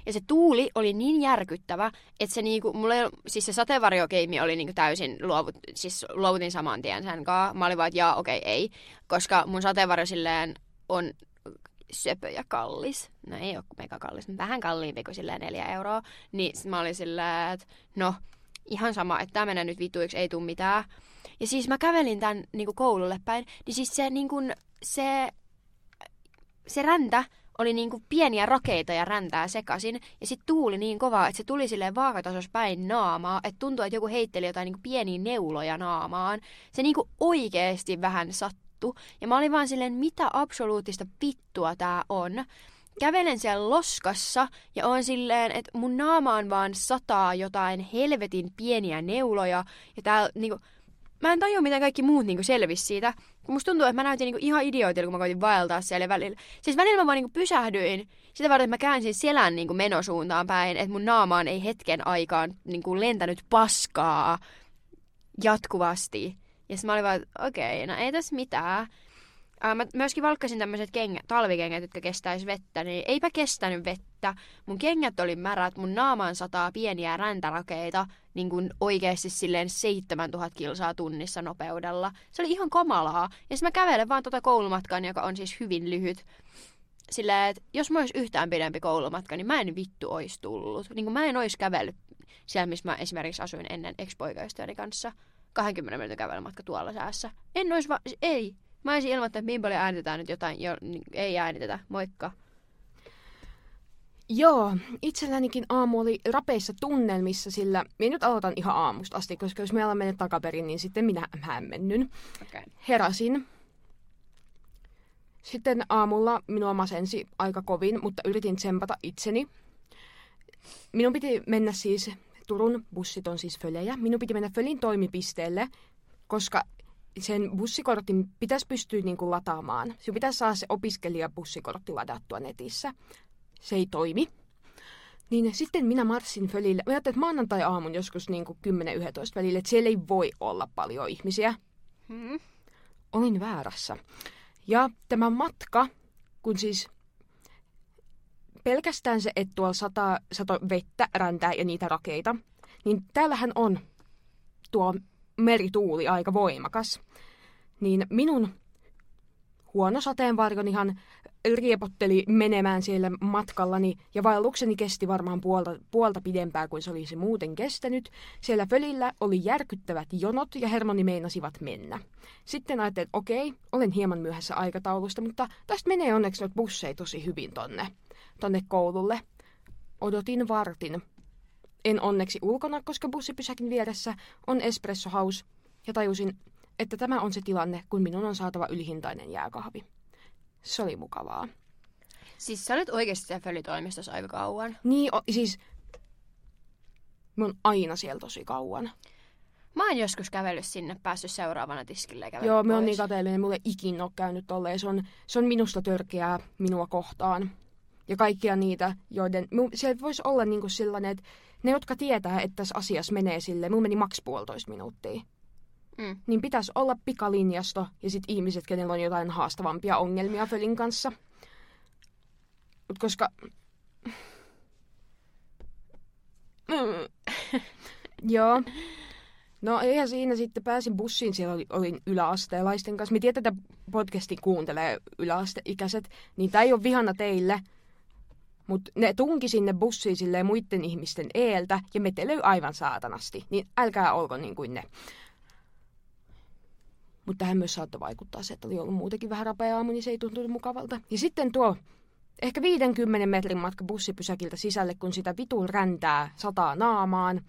Ja se tuuli oli niin järkyttävä, että se niinku, mulla siis se sateenvarjokeimi oli niinku täysin luovut, siis luovutin saman tien sen kanssa. Mä olin vaan, että jaa, okei, okay, ei. Koska mun sateenvarjo silleen on söpö ja kallis. No ei ole mega kallis, mutta vähän kalliimpi kuin silleen neljä euroa. Niin sit mä olin silleen, että no, ihan sama, että tämä menee nyt vituiksi, ei tule mitään. Ja siis mä kävelin tämän niin koululle päin, niin siis se, niin kuin, se, se räntä oli niin kuin pieniä rakeita ja räntää sekaisin. Ja sitten tuuli niin kovaa, että se tuli silleen vaakatasos päin naamaa, että tuntui, että joku heitteli jotain niin kuin pieniä neuloja naamaan. Se niin kuin oikeasti vähän sattui. Ja mä olin vaan silleen, mitä absoluuttista vittua tää on. Kävelen siellä loskassa ja on silleen, että mun naamaan vaan sataa jotain helvetin pieniä neuloja. Ja täällä niinku, mä en tajua, miten kaikki muut niinku selvisi siitä. Kun musta tuntuu, että mä näytin niinku ihan idiotilla, kun mä koitin vaeltaa siellä välillä. Siis välillä mä vaan niinku pysähdyin sitä varten, että mä käänsin selän niinku menosuuntaan päin, että mun naamaan ei hetken aikaan niinku lentänyt paskaa jatkuvasti. Ja sitten mä olin vaan, okei, okay, no ei tässä mitään. Ää, mä myöskin valkkasin tämmöiset kengät, talvikengät, jotka kestäis vettä, niin eipä kestänyt vettä. Mun kengät oli märät, mun naamaan sataa pieniä räntärakeita, niin kuin oikeasti silleen 7000 kilsaa tunnissa nopeudella. Se oli ihan kamalaa. Ja sitten mä kävelen vaan tota koulumatkan, joka on siis hyvin lyhyt. Silleen, että jos mä olisi yhtään pidempi koulumatka, niin mä en vittu ois tullut. Niin kuin mä en ois kävellyt siellä, missä mä esimerkiksi asuin ennen ex-poikaystäväni kanssa. 20 minuutin kävelymatka tuolla säässä. En ois va- ei. Mä olisin ilmoittanut, että Bimbolle äänitetään nyt jotain. Jo, niin, ei äänitetä. Moikka. Joo, itsellänikin aamu oli rapeissa tunnelmissa, sillä minä nyt aloitan ihan aamusta asti, koska jos me aletaan mennä takaperin, niin sitten minä hämmennyn. Okay. Heräsin. Sitten aamulla minua masensi aika kovin, mutta yritin tsempata itseni. Minun piti mennä siis, Turun bussit on siis fölejä, minun piti mennä fölin toimipisteelle, koska sen bussikortin pitäisi pystyä niin kuin lataamaan. Sinun pitäisi saada se opiskelijabussikortti ladattua netissä. Se ei toimi. Niin sitten minä marssin fölille. Mä ajattelin, että maanantai-aamun joskus niin kuin 10-11 välillä, että siellä ei voi olla paljon ihmisiä. Hmm. Olin väärässä. Ja tämä matka, kun siis pelkästään se, että tuolla sataa, sato vettä, räntää ja niitä rakeita, niin täällähän on tuo merituuli aika voimakas. Niin minun huono sateenvarjonihan riepotteli menemään siellä matkallani ja vaellukseni kesti varmaan puolta, puolta pidempää kuin se olisi muuten kestänyt. Siellä fölillä oli järkyttävät jonot ja hermoni meinasivat mennä. Sitten ajattelin, että okei, olen hieman myöhässä aikataulusta, mutta tästä menee onneksi noita busseja tosi hyvin tonne, tonne koululle. Odotin vartin. En onneksi ulkona, koska bussipysäkin vieressä on Espresso House ja tajusin, että tämä on se tilanne, kun minun on saatava ylihintainen jääkahvi. Se oli mukavaa. Siis sä olit oikeasti siellä fölitoimistossa aika kauan. Niin, o, siis... Mä oon aina siellä tosi kauan. Mä oon joskus kävellyt sinne, päässyt seuraavana tiskille ja Joo, me on pois. niin kateellinen. Mulle ikinä ole käynyt tolleen. Se on, se on minusta törkeää minua kohtaan. Ja kaikkia niitä, joiden... Siellä voisi olla niinku sellainen, että ne, jotka tietää, että tässä asiassa menee sille, mun meni maks puolitoista minuuttia. Mm. Niin pitäisi olla pikalinjasto ja sitten ihmiset, kenellä on jotain haastavampia ongelmia Fölin kanssa. Mut koska... Mm. Joo. No eihän siinä sitten pääsin bussiin, siellä oli, olin yläasteelaisten kanssa. Me tiedän, että podcastin kuuntelee yläasteikäiset, niin tämä ei ole vihana teille. Mutta ne tunki sinne bussiin silleen muiden ihmisten eeltä ja metelöi aivan saatanasti. Niin älkää olko niin kuin ne. Mutta tähän myös saattoi vaikuttaa se, että oli ollut muutenkin vähän rapea aamu, niin se ei tuntunut mukavalta. Ja sitten tuo ehkä 50 metrin matka bussipysäkiltä sisälle, kun sitä vitun räntää sataa naamaan.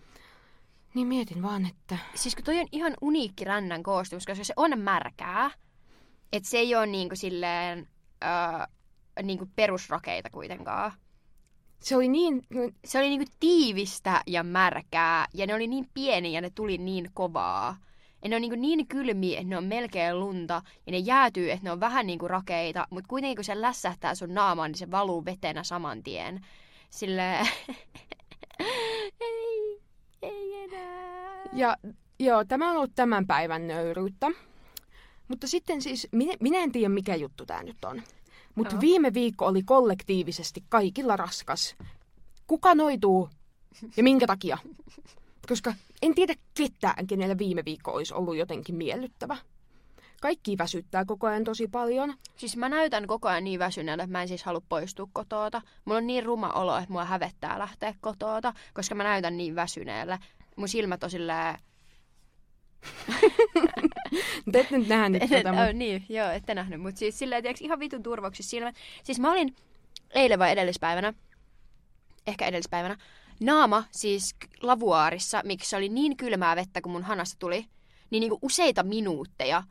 Niin mietin vaan, että... Siis kun toi on ihan uniikki rännän koostumus, koska se on märkää. Että se ei ole niinku silleen öö, niinku perusrakeita kuitenkaan. Se oli niin... Se oli niinku tiivistä ja märkää, ja ne oli niin pieni ja ne tuli niin kovaa. Ja ne on niin, niin kylmiä, että ne on melkein lunta, ja ne jäätyy, että ne on vähän niin kuin rakeita, mutta kuitenkin kun se lässähtää sun naamaan, niin se valuu vetenä saman tien. Sille ei, ei enää. Ja joo, tämä on ollut tämän päivän nöyryyttä. Mutta sitten siis, minä, minä en tiedä mikä juttu tämä nyt on. Mutta Joo. viime viikko oli kollektiivisesti kaikilla raskas. Kuka noituu ja minkä takia? Koska en tiedä ketään, kenellä viime viikko olisi ollut jotenkin miellyttävä. Kaikki väsyttää koko ajan tosi paljon. Siis mä näytän koko ajan niin väsyneeltä, että mä en siis halua poistua kotoota. Mulla on niin ruma olo, että mua hävettää lähteä kotoota, koska mä näytän niin väsyneellä. Mun silmät on silleen... Mutta et nyt nähnyt tätä, oh, mutta niin, joo, ette nähnyt. Mutta siis silleen, tiiäks, ihan vitun turvoksissa silmät. Siis mä olin eilen vai edellispäivänä, ehkä edellispäivänä, naama siis lavuaarissa, miksi se oli niin kylmää vettä, kun mun hanasta tuli, niin niinku useita minuutteja.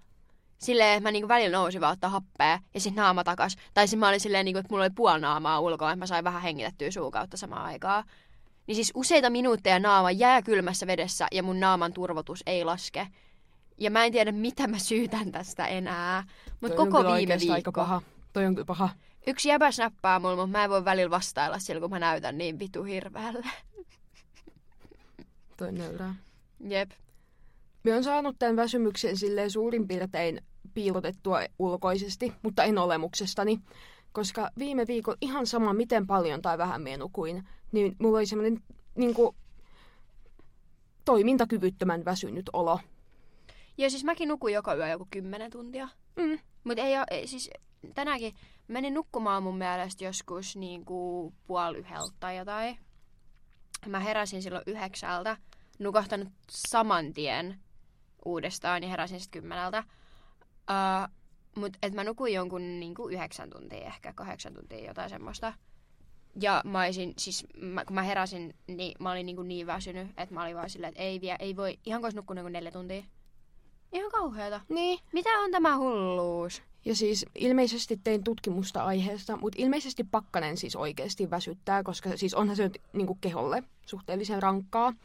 Silleen, että mä niinku välillä nousin vaan ottaa happea ja sitten naama takas. Tai sitten mä olin silleen, niinku, että mulla oli puoli naamaa ulkoa, että mä sain vähän hengitettyä suu kautta samaan aikaan. Niin siis useita minuutteja naama jää kylmässä vedessä ja mun naaman turvotus ei laske. Ja mä en tiedä, mitä mä syytän tästä enää. Mutta koko viime viikko. aika paha. Toi on paha. Yksi jäbä snappaa mulla, mutta mä en voi välillä vastailla sillä, kun mä näytän niin vitu hirveälle. Toi nöyrää. Jep. Mä oon saanut tämän väsymyksen silleen suurin piirtein piilotettua ulkoisesti, mutta en olemuksestani. Koska viime viikolla ihan sama, miten paljon tai vähän mä nukuin, niin mulla oli semmoinen niin kuin, toimintakyvyttömän väsynyt olo. Ja siis mäkin nukuin joka yö joku 10 tuntia. Mm. Mutta ei, ei siis tänäänkin menin nukkumaan mun mielestä joskus niinku puoli yhdeltä tai jotain. Mä heräsin silloin yhdeksältä, nukahtanut saman tien uudestaan ja heräsin sitten kymmeneltä. Uh, Mutta et mä nukuin jonkun niinku yhdeksän tuntia, ehkä kahdeksan tuntia, jotain semmoista. Ja mä olisin, siis mä, kun mä heräsin, niin mä olin niinku niin väsynyt, että mä olin vaan silleen, että ei, vie, ei voi, ihan kun nukkunut niinku neljä tuntia. Ihan kauheata. Niin. Mitä on tämä hulluus? Ja siis ilmeisesti tein tutkimusta aiheesta, mutta ilmeisesti pakkanen siis oikeasti väsyttää, koska siis onhan se niin kuin keholle suhteellisen rankkaa. Niin,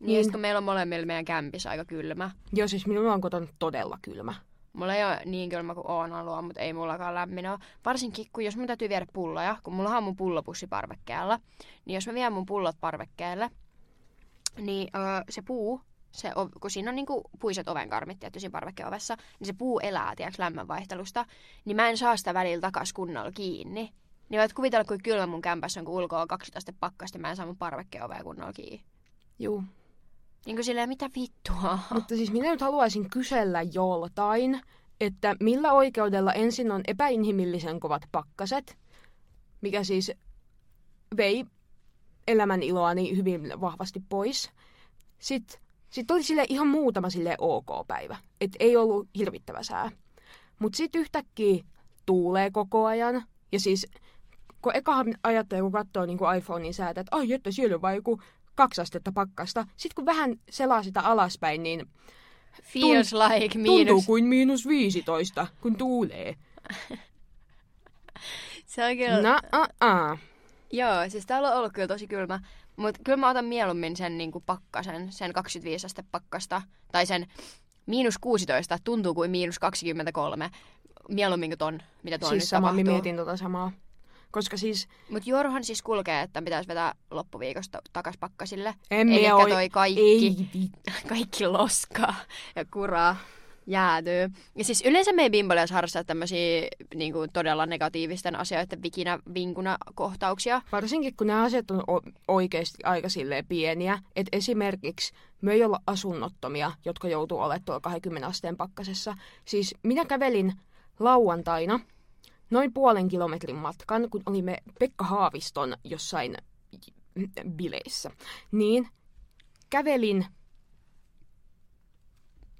Niin. kun meillä on molemmilla meidän kämpissä aika kylmä. Joo, siis minulla on kotona todella kylmä. Mulla ei ole niin kylmä kuin Oona luo, mutta ei mullakaan lämmin ole. Varsinkin, kun jos mun täytyy viedä pulloja, kun mulla on mun pullopussi parvekkeella, niin jos mä vien mun pullot parvekkeelle, niin öö, se puu, se, kun siinä on niinku puiset ovenkarmit tietty siinä parvekkeovessa, niin se puu elää, tiedätkö, lämmönvaihtelusta, niin mä en saa sitä välillä takas kunnolla kiinni. Niin voit kuvitella, kuin kylmä mun kämpässä on, kun ulkoa on 12 astetta pakkasta, mä en saa mun parvekkeovea kunnolla kiinni. Juu. Niin kuin silleen, mitä vittua? Mutta siis minä nyt haluaisin kysellä joltain, että millä oikeudella ensin on epäinhimillisen kovat pakkaset, mikä siis vei elämän iloani hyvin vahvasti pois. Sitten sit oli sille ihan muutama sille ok päivä, että ei ollut hirvittävä sää. Mutta sitten yhtäkkiä tuulee koko ajan. Ja siis, kun ekahan ajattelee, kun katsoo niin iPhonein säätä, että ai että siellä on vaan joku kaksi astetta pakkasta. Sitten kun vähän selaa sitä alaspäin, niin Feels like tuntuu miinus. kuin miinus 15, kun tuulee. Se on kyllä... Na, a, a. Joo, siis täällä on ollut kyllä tosi kylmä. Mutta kyllä mä otan mieluummin sen niinku pakkasen, sen 25 aste pakkasta. Tai sen miinus 16, tuntuu kuin miinus 23. Mieluummin kuin ton, mitä tuolla Siis nyt sama, tapahtuu. mietin tota samaa. Koska siis Mutta Juorohan siis kulkee, että pitäisi vetää loppuviikosta takas pakkasille. en Eli minä oi... toi kaikki, Ei, kaikki loskaa ja kuraa. jäätyy. Ja siis yleensä me ei bimbolias harrasta tämmöisiä niin kuin todella negatiivisten asioiden vikinä vinkuna kohtauksia. Varsinkin kun nämä asiat on o- oikeasti aika silleen pieniä. Että esimerkiksi me ei olla asunnottomia, jotka joutuu olemaan tuolla 20 asteen pakkasessa. Siis minä kävelin lauantaina noin puolen kilometrin matkan, kun olimme Pekka Haaviston jossain bileissä. Niin kävelin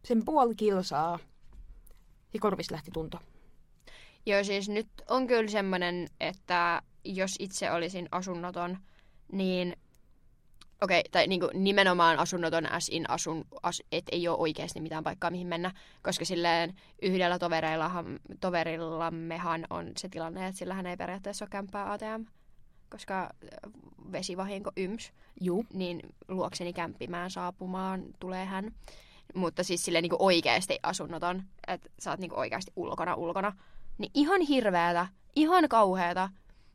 sen puoli kilsaa ja korvis lähti tunto. Joo, siis nyt on kyllä semmoinen, että jos itse olisin asunnoton, niin okei, okay, tai niinku nimenomaan asunnoton as in asun, as, et ei ole oikeasti mitään paikkaa mihin mennä, koska silleen yhdellä toverillammehan on se tilanne, että sillähän ei periaatteessa ole kämppää ATM, koska vesivahinko yms, Juu. niin luokseni kämppimään saapumaan tulee hän. Mutta siis silleen niinku oikeasti asunnoton, että sä oot niinku oikeasti ulkona ulkona. Niin ihan hirveetä, ihan kauheeta.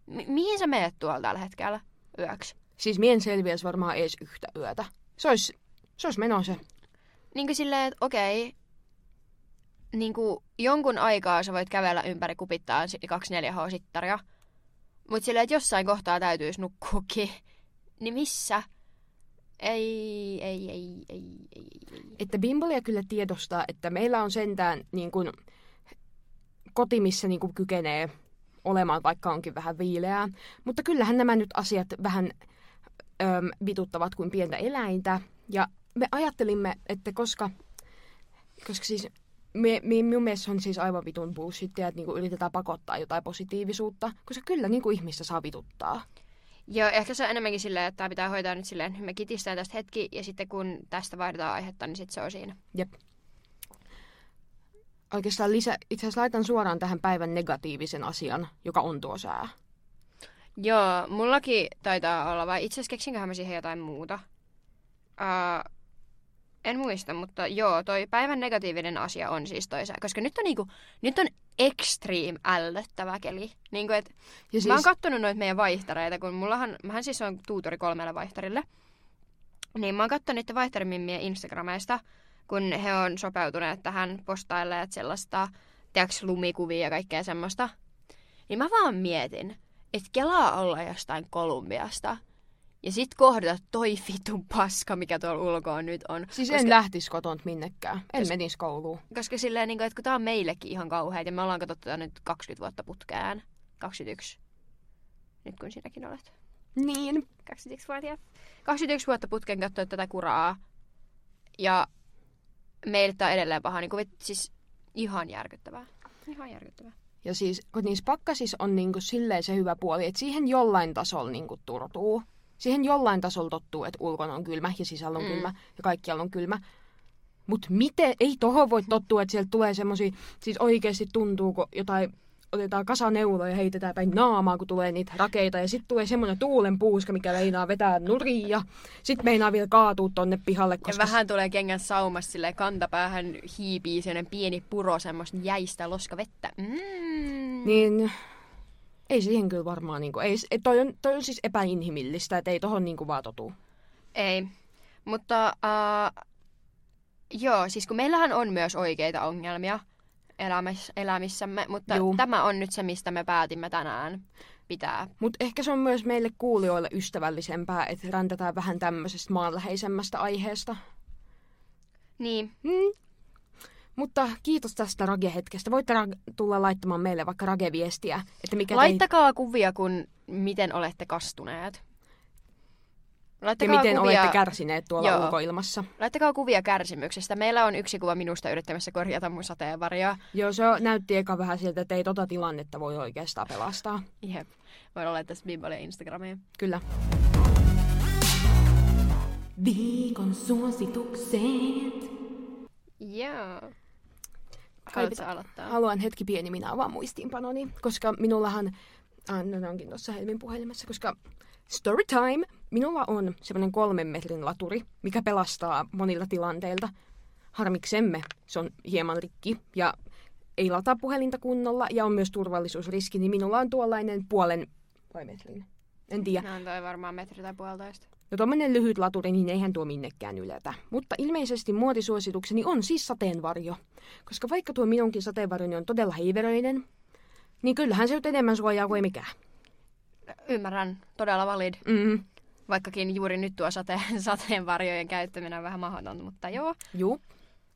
Mi- mihin sä meet tuolla tällä hetkellä yöksi? Siis mien selviäisi varmaan edes yhtä yötä. Se olisi, se olisi meno se. Niin kuin silleen, että okei, niin kuin jonkun aikaa sä voit kävellä ympäri kupittaa 24H-sittaria. Mutta silleen, että jossain kohtaa täytyisi nukkuukin. Niin missä? Ei, ei, ei, ei, ei, ei. Että Bimbolia kyllä tiedostaa, että meillä on sentään niin kuin, koti, missä niin kuin, kykenee olemaan, vaikka onkin vähän viileää. Mutta kyllähän nämä nyt asiat vähän öm, vituttavat kuin pientä eläintä. Ja me ajattelimme, että koska, koska siis me, me, minun mielestä on siis aivan vitun bullshittia, että niinku yritetään pakottaa jotain positiivisuutta, koska kyllä niinku ihmistä saa vituttaa. Joo, ehkä se on enemmänkin silleen, että tämä pitää hoitaa nyt silleen, me kitistään tästä hetki, ja sitten kun tästä vaihdetaan aihetta, niin sitten se on siinä. Jep. Oikeastaan lisä, itse asiassa laitan suoraan tähän päivän negatiivisen asian, joka on tuo sää. Joo, mullakin taitaa olla, vai itse asiassa keksinköhän mä siihen jotain muuta. Uh, en muista, mutta joo, toi päivän negatiivinen asia on siis toi sää, koska nyt on niinku, nyt on extreme ällöttävä keli. Niinku, et, Ja siis... siis, Mä oon kattonut noita meidän vaihtareita, kun mullahan, mähän siis on tuutori kolmelle vaihtarille. Niin mä oon kattonut niiden vaihtarimimmien Instagrameista, kun he on sopeutuneet tähän postailleet sellaista, tiedätkö, lumikuvia ja kaikkea semmoista. Niin mä vaan mietin, että kelaa olla jostain Kolumbiasta. Ja sit kohdata toi vitun paska, mikä tuolla ulkoa nyt on. siis koska, en lähtisi koton minnekään. En Jos- menisi kouluun. koska silleen, niin kuin, että kun tää on meillekin ihan kauheaa, ja me ollaan katsottu tätä nyt 20 vuotta putkään. 21. Nyt kun sinäkin olet. Niin. 21-vuotias. 21 vuotta putken katsoa tätä kuraa. Ja meiltä on edelleen paha. Niin kuin, siis ihan järkyttävää. Ihan järkyttävää. Ja siis, kun niissä pakkasissa on niinku silleen se hyvä puoli, että siihen jollain tasolla niinku turtuu. Siihen jollain tasolla tottuu, että ulkona on kylmä ja sisällä on Mm. kylmä ja kaikkialla on kylmä. Mutta miten, ei tohon voi tottua, että sieltä tulee semmosia, siis oikeasti tuntuu, kun jotain otetaan kasaneuloja ja heitetään päin naamaa, kun tulee niitä rakeita. Ja sitten tulee semmoinen tuulen puuska, mikä meinaa vetää nurin ja sitten meinaa vielä kaatua tonne pihalle. Ja vähän tulee kengän saumassa silleen kantapäähän hiipii sellainen pieni puro semmoista jäistä loskavettä. Mm. Niin ei siihen kyllä varmaan, niinku, ei, et toi, on, toi on siis epäinhimillistä, että ei tohon niinku vaan totu. Ei. Mutta uh, joo, siis kun meillähän on myös oikeita ongelmia elämäs, elämissämme, mutta Juu. tämä on nyt se, mistä me päätimme tänään pitää. Mutta ehkä se on myös meille kuulijoille ystävällisempää, että räntätään vähän tämmöisestä maanläheisemmästä aiheesta. Niin, Mm. Mutta kiitos tästä Rage-hetkestä. Voitte ra- tulla laittamaan meille vaikka Rage-viestiä, että mikä laittakaa kuvia, kun miten olette kastuneet. Tei, ja Laittakaa miten kuvia, olette kärsineet tuolla Joo. ulkoilmassa. laittakaa kuvia kärsimyksestä. Meillä on yksi kuva minusta yrittämässä korjata mun sateenvarjoa. Joo, se näytti eka vähän siltä, että ei tota tilannetta voi oikeastaan pelastaa. Jep. Voin olla tässä Bimbolia Instagramiin. Kyllä. Viikon suositukset. Joo. Haluatko aloittaa? Haluan hetki pieni minä avaan muistiinpanoni, koska minullahan, ah, no ne onkin tuossa Helmin puhelimessa, koska story time, minulla on semmoinen kolmen metrin laturi, mikä pelastaa monilta tilanteilta. Harmiksemme se on hieman rikki ja ei lataa puhelinta kunnolla ja on myös turvallisuusriski, niin minulla on tuollainen puolen vai metrin. En tiedä. No on toi varmaan metri tai puolitoista. No tommonen lyhyt laturi, niin eihän tuo minnekään yletä. Mutta ilmeisesti muotisuositukseni on siis sateenvarjo. Koska vaikka tuo minunkin sateenvarjoni on todella heiveröinen, niin kyllähän se nyt enemmän suojaa kuin mikään. Ymmärrän, todella valid. Mm. Vaikkakin juuri nyt tuo sate, sateenvarjojen käyttäminen on vähän mahdotonta, mutta joo. Juu.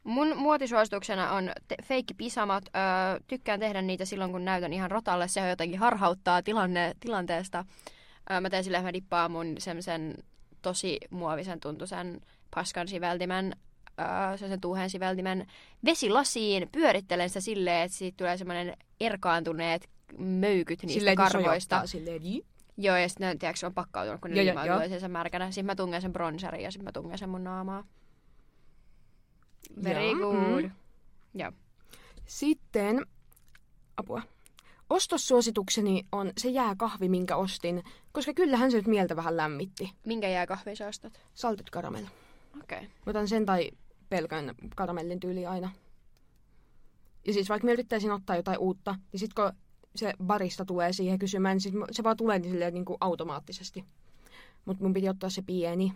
Mun muotisuosituksena on te- feikki pisamat. Öö, tykkään tehdä niitä silloin, kun näytän ihan rotalle. Se jotenkin harhauttaa tilanne, tilanteesta. Öö, mä teen silleen, mä dippaan mun semmoisen tosi muovisen tuntuisen paskan siveltimen, öö, sen tuuheen siveltimen vesilasiin. Pyörittelen sitä silleen, että siitä tulee semmoinen erkaantuneet möykyt niistä Silleen, karvoista. silleen. Joo, ja sitten ne, tiedätkö, on pakkautunut, kun ne liimautuu toisiinsa märkänä. Sitten mä tungen sen bronzerin ja sitten mä tungen sen mun naamaa. Very Joo, good. mm. Joo. Sitten, apua. Ostossuositukseni on se jääkahvi, minkä ostin, koska kyllähän se nyt mieltä vähän lämmitti. Minkä jääkahvia sä ostat? Salted caramel. Okei. Okay. Mä otan sen tai pelkän karamellin tyyli aina. Ja siis vaikka mä yrittäisin ottaa jotain uutta, niin sit kun se barista tulee siihen kysymään, niin sit se vaan tulee niin silleen niin kuin automaattisesti. Mutta mun piti ottaa se pieni,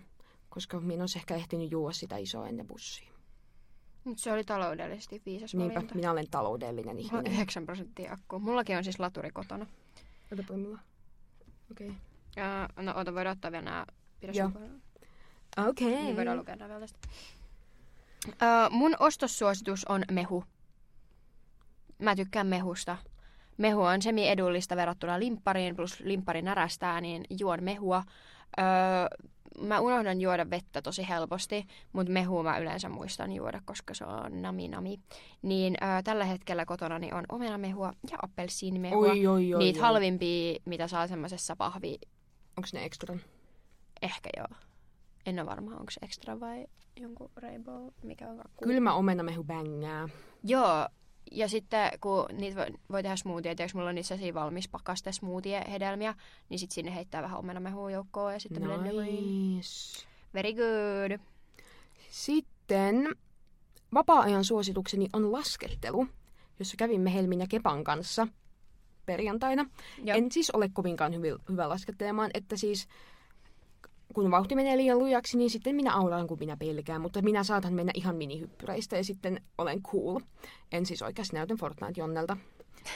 koska minä olisi ehkä ehtinyt juoda sitä isoa ennen bussia. Mutta se oli taloudellisesti viisas Niinpä, valinta. minä olen taloudellinen Mulla on ihminen. 9 prosenttia akkua. Mullakin on siis laturi kotona. Otapa mulla. Okei. Okay. Ja, no ota, voidaan ottaa vielä nämä. Pidä Joo. Okei. Niin voidaan lukea nämä vielä tästä. Uh, mun ostossuositus on mehu. Mä tykkään mehusta. Mehu on semi-edullista verrattuna limppariin, plus limppari närästää, niin juon mehua. Öö, mä unohdan juoda vettä tosi helposti, mutta mehua mä yleensä muistan juoda, koska se on nami nami. Niin öö, tällä hetkellä kotonani on omenamehua ja appelsiinimehua. Oi, oi, oi. Niitä oi. halvimpia, mitä saa semmoisessa pahvi... Onko ne extran? Ehkä joo. En ole varma, onko se extra vai jonkun rainbow, mikä on kakku. Kylmä omenamehu bängää. Joo, ja sitten kun niitä voi, voi tehdä smoothie, tiedätkö, mulla on niissä valmis pakaste smoothie hedelmiä, niin sitten sinne heittää vähän omenamehua joukkoon ja sitten blenderiin. Nice. Very good. Sitten vapaa-ajan suositukseni on laskettelu, jossa kävimme Helmin ja Kepan kanssa perjantaina. Joo. En siis ole kovinkaan hyvä, hyvä laskettelemaan, että siis kun vauhti menee liian lujaksi, niin sitten minä aulaan, kun minä pelkään, mutta minä saatan mennä ihan minihyppyreistä ja sitten olen cool. En siis oikeasti näytän Fortnite Jonnelta.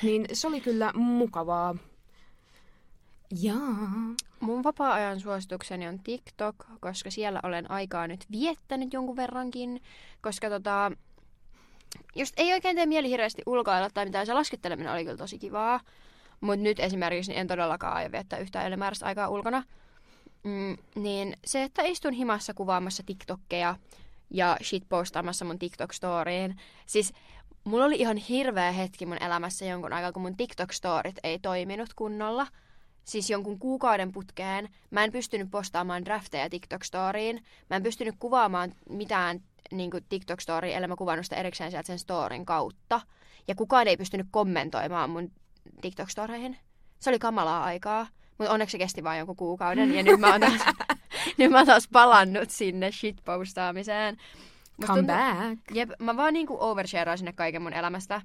Niin se oli kyllä mukavaa. Jaa. Mun vapaa-ajan suositukseni on TikTok, koska siellä olen aikaa nyt viettänyt jonkun verrankin, koska tota, just ei oikein tee mieli hirveästi ulkoilla tai mitään, se lasketteleminen oli kyllä tosi kivaa, mutta nyt esimerkiksi niin en todellakaan aio viettää yhtään ylimääräistä aikaa ulkona. Mm, niin se, että istun himassa kuvaamassa TikTokkeja ja shitpostaamassa mun TikTok-storiin, siis mulla oli ihan hirveä hetki mun elämässä jonkun aikaa, kun mun TikTok-storit ei toiminut kunnolla siis jonkun kuukauden putkeen. Mä en pystynyt postaamaan drafteja TikTok-storiin. Mä en pystynyt kuvaamaan mitään niin TikTok-storia, ellei mä kuvannut sitä erikseen sieltä sen storin kautta. Ja kukaan ei pystynyt kommentoimaan mun TikTok-storeihin. Se oli kamalaa aikaa, mutta onneksi se kesti vain jonkun kuukauden. Ja nyt mä oon taas, nyt mä oon taas palannut sinne shitpostaamiseen. Musta Come tuntuu- back. Jep, mä vaan niinku oversharean sinne kaiken mun elämästä.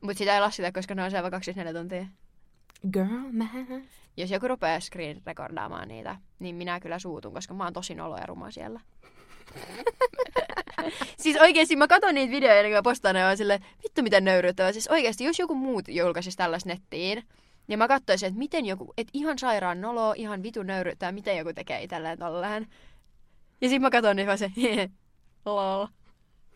Mutta sitä ei lasketa, koska ne on selvä 24 tuntia. Girl math. Jos joku rupeaa screen rekordaamaan niitä, niin minä kyllä suutun, koska mä oon tosi nolo ja ruma siellä. siis oikeesti mä katson niitä videoita, niin kun mä postaan ne on sille, vittu miten nöyryyttävää. Siis oikeesti, jos joku muut julkaisisi tällaista nettiin, ja mä katsoisin, että miten joku, et ihan sairaan nolo, ihan vitu nöyryyttää, miten joku tekee itselleen tolleen. Ja sit mä katson niin vaan se, lol.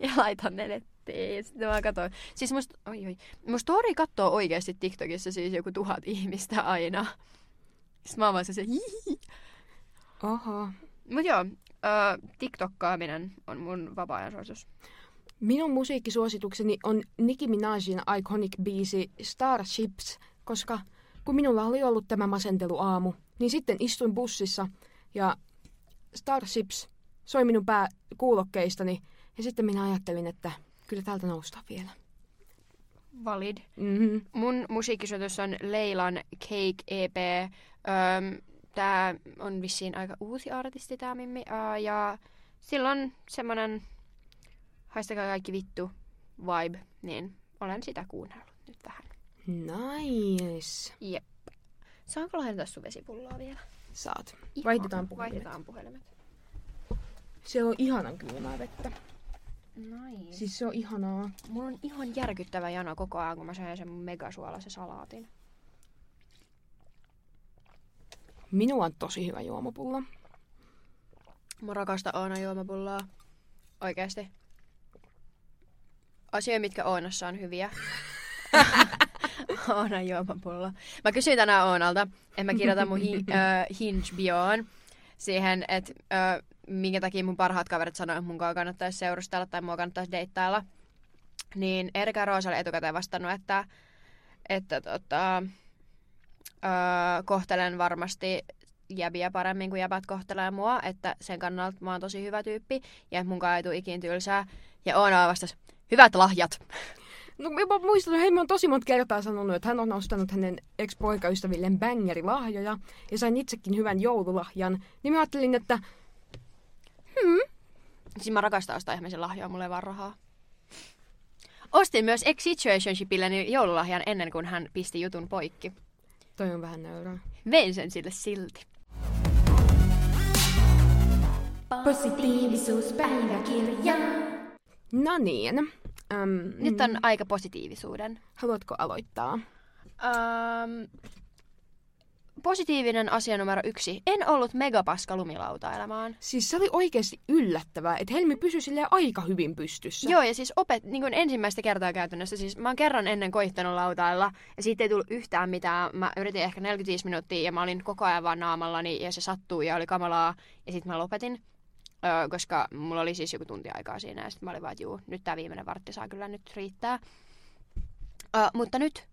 Ja laitan ne nettiin. Sitten mä katson. Siis musta, oi, oi. Mun story kattoo oikeasti TikTokissa siis joku tuhat ihmistä aina. Sitten mä oon vaan se, se hihi. Oho. Mut joo, äh, TikTokkaaminen on mun vapaa-ajan suositus. Minun musiikkisuositukseni on Nicki Minajin iconic biisi Starships, koska kun minulla oli ollut tämä masenteluaamu, niin sitten istuin bussissa ja Starships soi minun pää kuulokkeistani ja sitten minä ajattelin, että kyllä täältä noustaan vielä. Valid. Mm-hmm. Mun musiikkisuositus on Leilan Cake EP. Öm, tää on vissiin aika uusi artisti tää Mimmi. Ää, ja sillä on semmonen haistakaa kaikki vittu vibe, niin olen sitä kuunnellut nyt vähän. Nice. Jep. Saanko lähentaa sun vesipulloa vielä? Saat. Ihana. Vaihdetaan puhelimet. Vaihdetaan puhelimet. Se on ihanan kylmää vettä. Nice. Siis se on ihanaa. Mulla on ihan järkyttävä jano koko ajan, kun mä söin sen megasuolaisen salaatin. Minulla on tosi hyvä juomapullo. Mä rakastan Oona juomapullaa. Oikeesti. Asioita, mitkä Oonassa on hyviä. Oona juomapullo. Mä kysyin tänään Oonalta, että mä kirjoitan mun hi- äh, Hinge-bioon siihen, että äh, minkä takia mun parhaat kaverit sanoo, että mun kannattaisi seurustella tai mua kannattaisi deittailla. Niin Erika Roosa oli etukäteen vastannut, että, että tota, öö, kohtelen varmasti jäbiä paremmin kuin jäbät kohtelee mua, että sen kannalta mä oon tosi hyvä tyyppi ja mun ei tule ikin tylsää. Ja Oona vastas, hyvät lahjat. No mä muistan, että on tosi monta kertaa sanonut, että hän on ostanut hänen ex-poikaystävilleen bangeri-lahjoja ja sain itsekin hyvän joululahjan. Niin mä ajattelin, että Siis mä rakastan ostaa ihmisen lahjoja, mulle ei vaan rahaa. Ostin myös ex-situationshipilleni joululahjan ennen kuin hän pisti jutun poikki. toi on vähän nöyrää. Vein sen sille silti. Positiivisuuspäiväkirja. No niin. Öm, Nyt on aika positiivisuuden. Haluatko aloittaa? Um, positiivinen asia numero yksi. En ollut megapaska lumilautailemaan. Siis se oli oikeasti yllättävää, että Helmi pysyi silleen aika hyvin pystyssä. Joo, ja siis opet, niin kuin ensimmäistä kertaa käytännössä, siis mä oon kerran ennen koittanut lautailla, ja siitä ei tullut yhtään mitään. Mä yritin ehkä 45 minuuttia, ja mä olin koko ajan vaan naamallani, ja se sattui, ja oli kamalaa, ja sitten mä lopetin. Öö, koska mulla oli siis joku tunti aikaa siinä, ja sitten mä olin vaan, että juu, nyt tää viimeinen vartti saa kyllä nyt riittää. Öö, mutta nyt,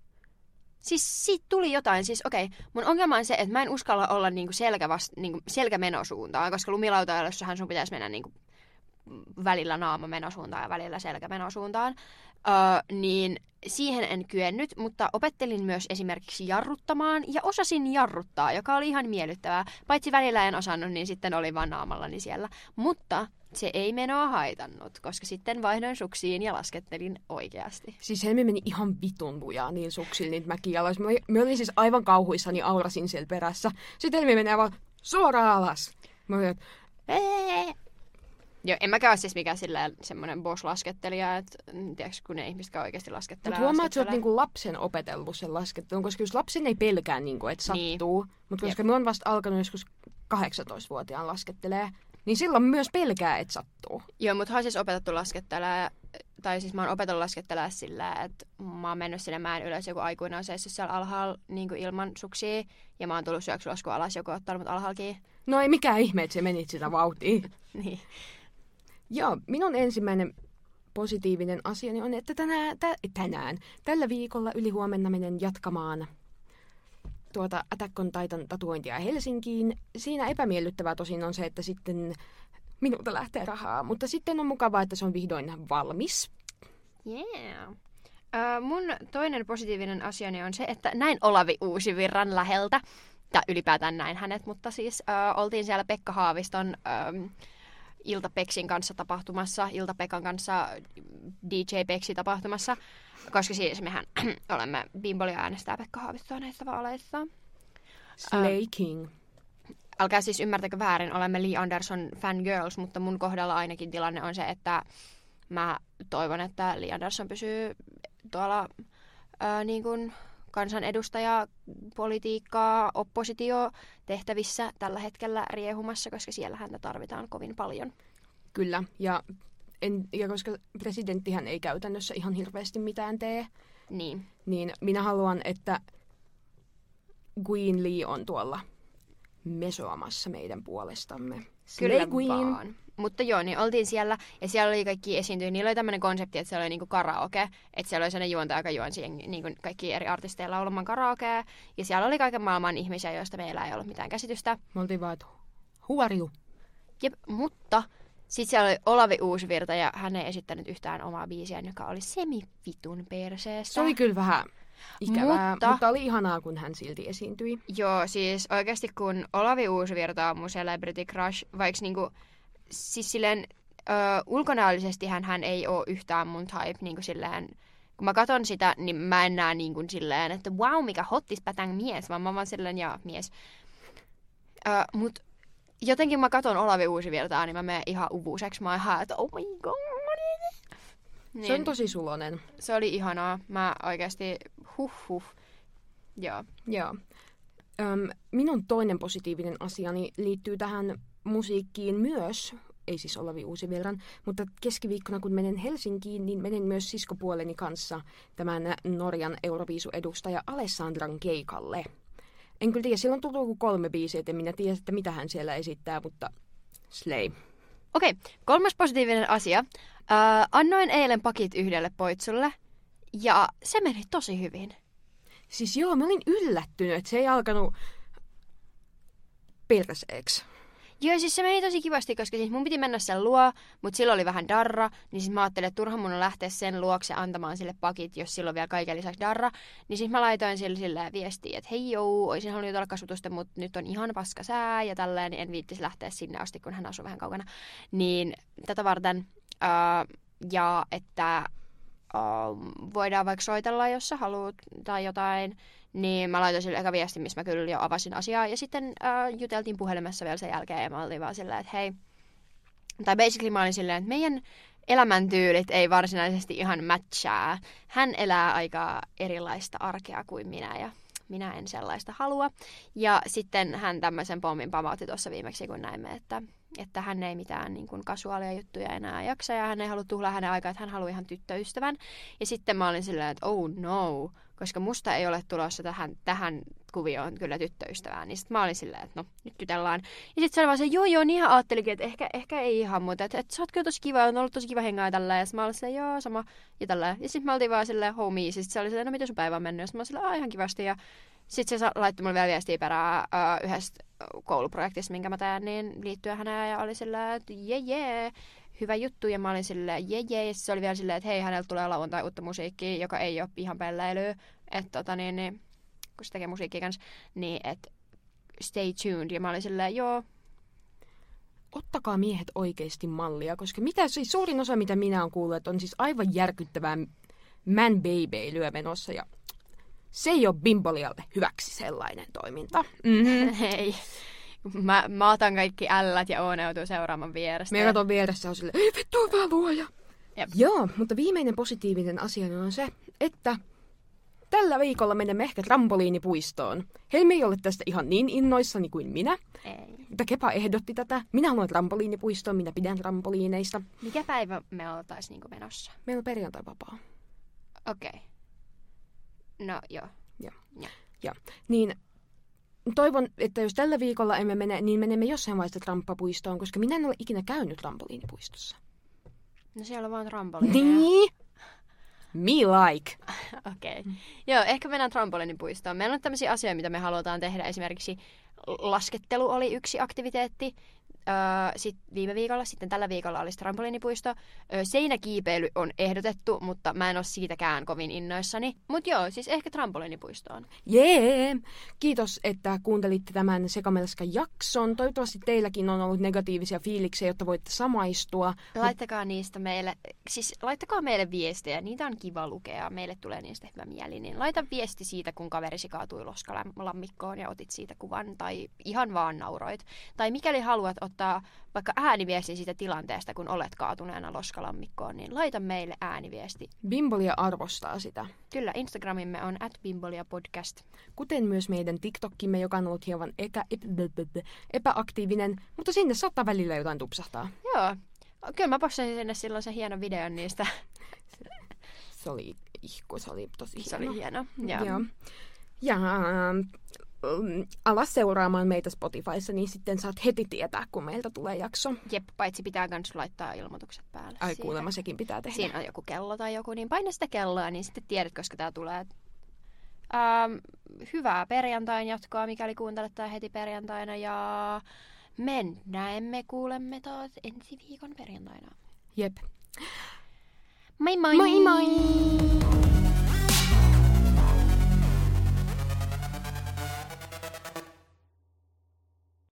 siis siitä tuli jotain, siis okei, okay, mun ongelma on se, että mä en uskalla olla niinku selkä vast, niinku selkämenosuuntaan, koska lumilautailussahan sun pitäisi mennä niinku välillä naama menosuuntaan ja välillä selkä menosuuntaan, öö, niin siihen en kyennyt, mutta opettelin myös esimerkiksi jarruttamaan ja osasin jarruttaa, joka oli ihan miellyttävää. Paitsi välillä en osannut, niin sitten oli vaan naamallani siellä. Mutta se ei menoa haitannut, koska sitten vaihdoin suksiin ja laskettelin oikeasti. Siis Helmi meni ihan vitun lujaa niin suksilla niitä alas. Mä, mä olin siis aivan kauhuissani, aurasin siellä perässä. Sitten Helmi menee vaan suoraan alas. Mä olin! Joo, en mäkään ole siis mikään silleen semmoinen boss-laskettelija, että mm, tiedätkö, kun ne ihmiset oikeasti laskettelee. Mutta huomaat, että sä oot niinku lapsen opetellut sen laskettelun, koska jos lapsen ei pelkää, niinku, että Niin. sattuu, mutta koska me on vasta alkanut joskus 18-vuotiaan laskettelee, niin silloin myös pelkää, että sattuu. Joo, mutta on siis opetettu laskettelee, tai siis mä oon opetellut laskettelee sillä, että mä oon mennyt sinne mäen ylös, joku aikuinen on seissyt siellä alhaalla niin kuin ilman suksia, ja mä oon tullut syöksylasku alas, joku ottanut mut. No ei mikään ihme, että se menit sitä vauhtia. Niin. Joo, minun ensimmäinen positiivinen asiani on, että tänään, tä, tänään tällä viikolla yli huomenna menen jatkamaan tuota Attack on Titan tatuointia Helsinkiin. Siinä epämiellyttävää tosin on se, että sitten minulta lähtee rahaa, mutta sitten on mukavaa, että se on vihdoin valmis. Yeah. Ö, mun toinen positiivinen asiani on se, että näin Olavi Uusivirran läheltä. Tai ylipäätään näin hänet, mutta siis ö, oltiin siellä Pekka Haaviston ö, Ilta Peksin kanssa tapahtumassa, Ilta Pekan kanssa DJ Peksi tapahtumassa, koska siis mehän olemme Bimboli äänestää Pekka Haavistoa näistä vaaleista. Slay King. Älkää siis ymmärtäkö väärin, olemme Lee Anderson fangirls, mutta mun kohdalla ainakin tilanne on se, että mä toivon, että Lee Anderson pysyy tuolla ää, niin kuin kansanedustaja, politiikkaa, oppositio tehtävissä tällä hetkellä riehumassa, koska siellä häntä tarvitaan kovin paljon. Kyllä, ja, en, ja koska presidenttihän ei käytännössä ihan hirveästi mitään tee, Niin. niin minä haluan, että Queen Lee on tuolla mesoamassa meidän puolestamme. Kyllä Queen. vaan. Mutta joo, niin oltiin siellä ja siellä oli kaikki esiintyjä. Niillä oli tämmöinen konsepti, että siellä oli niinku karaoke. Että siellä oli sellainen juontaja, joka juonsi niinku kaikki eri artisteilla laulamaan karaokea. Ja siellä oli kaiken maailman ihmisiä, joista meillä ei ollut mitään käsitystä. Me oltiin vaan, että who are you? Jep, mutta sitten siellä oli Olavi Uusvirta ja hän ei esittänyt yhtään omaa biisiään, joka oli semivitun perseestä. Se oli kyllä vähän ikävää, mutta... Mutta- oli ihanaa, kun hän silti esiintyi. Joo, siis oikeasti kun Olavi Uusvirta on mun celebrity crush, vaikka niinku, siis silleen ö, ulkonäöllisesti hän, hän ei ole yhtään mun type, niinku silleen, kun mä katson sitä, niin mä en näe niin kuin silleen, että wow, mikä hottis pätän mies, vaan mä vaan silleen, ja mies. Äh, mut jotenkin mä katon Olavi Uusivirtaa, niin mä menen ihan uvuseksi. Mä oon ihan, että oh my god. Niin. Se on tosi sulonen. Se oli ihanaa. Mä oikeasti huh huh. Joo. Joo. Öm, minun toinen positiivinen asiani liittyy tähän musiikkiin myös, ei siis Olavi Uusi Virran, mutta keskiviikkona kun menen Helsinkiin, niin menen myös siskopuoleni kanssa tämän Norjan Euroviisu-edustaja Alessandran keikalle. En kyllä tiedä, silloin tullut joku kolme biisiä, että minä tiedä, että mitä hän siellä esittää, mutta slay. Okei, okay, kolmas positiivinen asia. Äh, annoin eilen pakit yhdelle poitsulle ja se meni tosi hyvin. Siis joo, mä olin yllättynyt, että se ei alkanut perseeksi. Joo, siis se meni tosi kivasti, koska siis mun piti mennä sen luo, mutta sillä oli vähän darra, niin siis mä ajattelin, että turha mun on lähteä sen luokse antamaan sille pakit, jos sillä on vielä kaiken lisäksi darra. Niin siis mä laitoin sille silleen viestiä, että hei joo, olisin halunnut olla kasvatusta, mutta nyt on ihan paska sää ja tälleen, niin en viittisi lähteä sinne asti, kun hän asuu vähän kaukana. Niin tätä varten, ja että uh, voidaan vaikka soitella, jos sä haluat, tai jotain, niin mä laitoin sille eka viesti, missä mä kyllä jo avasin asiaa. Ja sitten uh, juteltiin puhelimessa vielä sen jälkeen, ja mä olin vaan silleen, että hei, tai basically mä olin silleen, että meidän elämäntyylit ei varsinaisesti ihan matchaa. Hän elää aika erilaista arkea kuin minä, ja minä en sellaista halua. Ja sitten hän tämmöisen pommin pamautti tuossa viimeksi, kun näimme, että, että hän ei mitään niin kuin kasuaalia juttuja enää jaksa ja hän ei halua tuhlaa hänen aikaa, että hän haluaa ihan tyttöystävän. Ja sitten mä olin silleen, että oh no, koska musta ei ole tulossa tähän, tähän kuvioon kyllä tyttöystävää. Niin sitten mä olin silleen, että no, nyt jutellaan. Ja sitten se oli vaan se, joo joo, niin ihan ajattelikin, että ehkä, ehkä ei ihan, mutta että, että sä oot kyllä tosi kiva, on ollut tosi kiva hengaa tällä. Ja sitten mä olin silleen, joo, sama, ja tällä. Ja sitten mä oltiin vaan silleen, homie, ja sitten se oli silleen, no miten sun päivä on mennyt? Ja sitten mä olin silleen, ihan kivasti. Ja sitten se laittoi mulle vielä viestiä perään uh, yhdestä kouluprojektista, minkä mä teen, niin liittyen häneen ja oli silleen, että jee jee, hyvä juttu. Ja mä olin silleen, jee jee. Ja se oli vielä silleen, että hei, hänellä tulee lauantai uutta musiikkia, joka ei ole ihan pelleilyä. Että tota niin, niin, kun se tekee musiikkia kanssa, niin että stay tuned. Ja mä olin silleen, joo, ottakaa miehet oikeasti mallia, koska mitä siis suurin osa, mitä minä olen kuullut, on siis aivan järkyttävää man babyilyä menossa ja se ei ole bimbolialle hyväksi sellainen toiminta. Mm-hmm. Ei. Mä, mä otan kaikki ällät ja ooneutuu seuraamaan vierestä. Me katon vieressä on silleen, ei vittu, hyvä luoja. Jep. Joo, mutta viimeinen positiivinen asia on se, että tällä viikolla menemme ehkä trampoliinipuistoon. Helmi ei ole tästä ihan niin innoissani kuin minä. Ei. Mutta Kepa ehdotti tätä. Minä haluan trampoliinipuistoon, minä pidän trampoliineista. Mikä päivä me oltais niinku menossa? Meillä on perjantai vapaa. Okei. Okay. No joo. Joo. Ja. ja. Niin toivon, että jos tällä viikolla emme mene, niin menemme jossain vaiheessa tramppapuistoon, koska minä en ole ikinä käynyt trampoliinipuistossa. No siellä on vaan trampoliineja. Niin? Me like. Okei. Okay. Mm. Joo, ehkä mennään trampoliinipuistoon. Meillä on tämmöisiä asioita, mitä me halutaan tehdä. Esimerkiksi laskettelu oli yksi aktiviteetti. Öö, sit viime viikolla, sitten tällä viikolla olisi trampoliinipuisto. Öö, seinäkiipeily on ehdotettu, mutta mä en ole siitäkään kovin innoissani. Mutta joo, siis ehkä trampoliinipuistoon. Jee! Yeah. Kiitos, että kuuntelitte tämän Sekamelskan jakson. Toivottavasti teilläkin on ollut negatiivisia fiiliksiä, jotta voitte samaistua. Laittakaa niistä meille, siis laittakaa meille viestejä. Niitä on kiva lukea. Meille tulee niistä hyvä mieli. Niin laita viesti siitä, kun kaverisi kaatui loskalammikkoon ja otit siitä kuvan. Tai ihan vaan nauroit. Tai mikäli haluat ottaa ottaa vaikka ääniviesti siitä tilanteesta, kun olet kaatuneena loskalammikkoon, niin laita meille ääniviesti. Bimbolia arvostaa sitä. Kyllä, Instagramimme on at Bimbolia podcast. Kuten myös meidän TikTokkimme, joka on ollut hieman epä, epä, epäaktiivinen, mutta sinne saattaa välillä jotain tupsahtaa. Joo, kyllä mä postasin sinne silloin se hieno videon niistä. se oli ihku, se oli tosi hieno. Se oli hieno, joo. joo. Ja Mm, ala seuraamaan meitä Spotifyssa, niin sitten saat heti tietää, kun meiltä tulee jakso. Jep, paitsi pitää myös laittaa ilmoitukset päälle. Ai kuulemma, sekin pitää tehdä. Siinä on joku kello tai joku, niin paina sitä kelloa, niin sitten tiedät, koska tämä tulee. Ähm, hyvää perjantain jatkoa, mikäli kuuntelet tämä heti perjantaina. Ja me näemme, kuulemme taas ensi viikon perjantaina. Jep. Moi moi! Moi moi!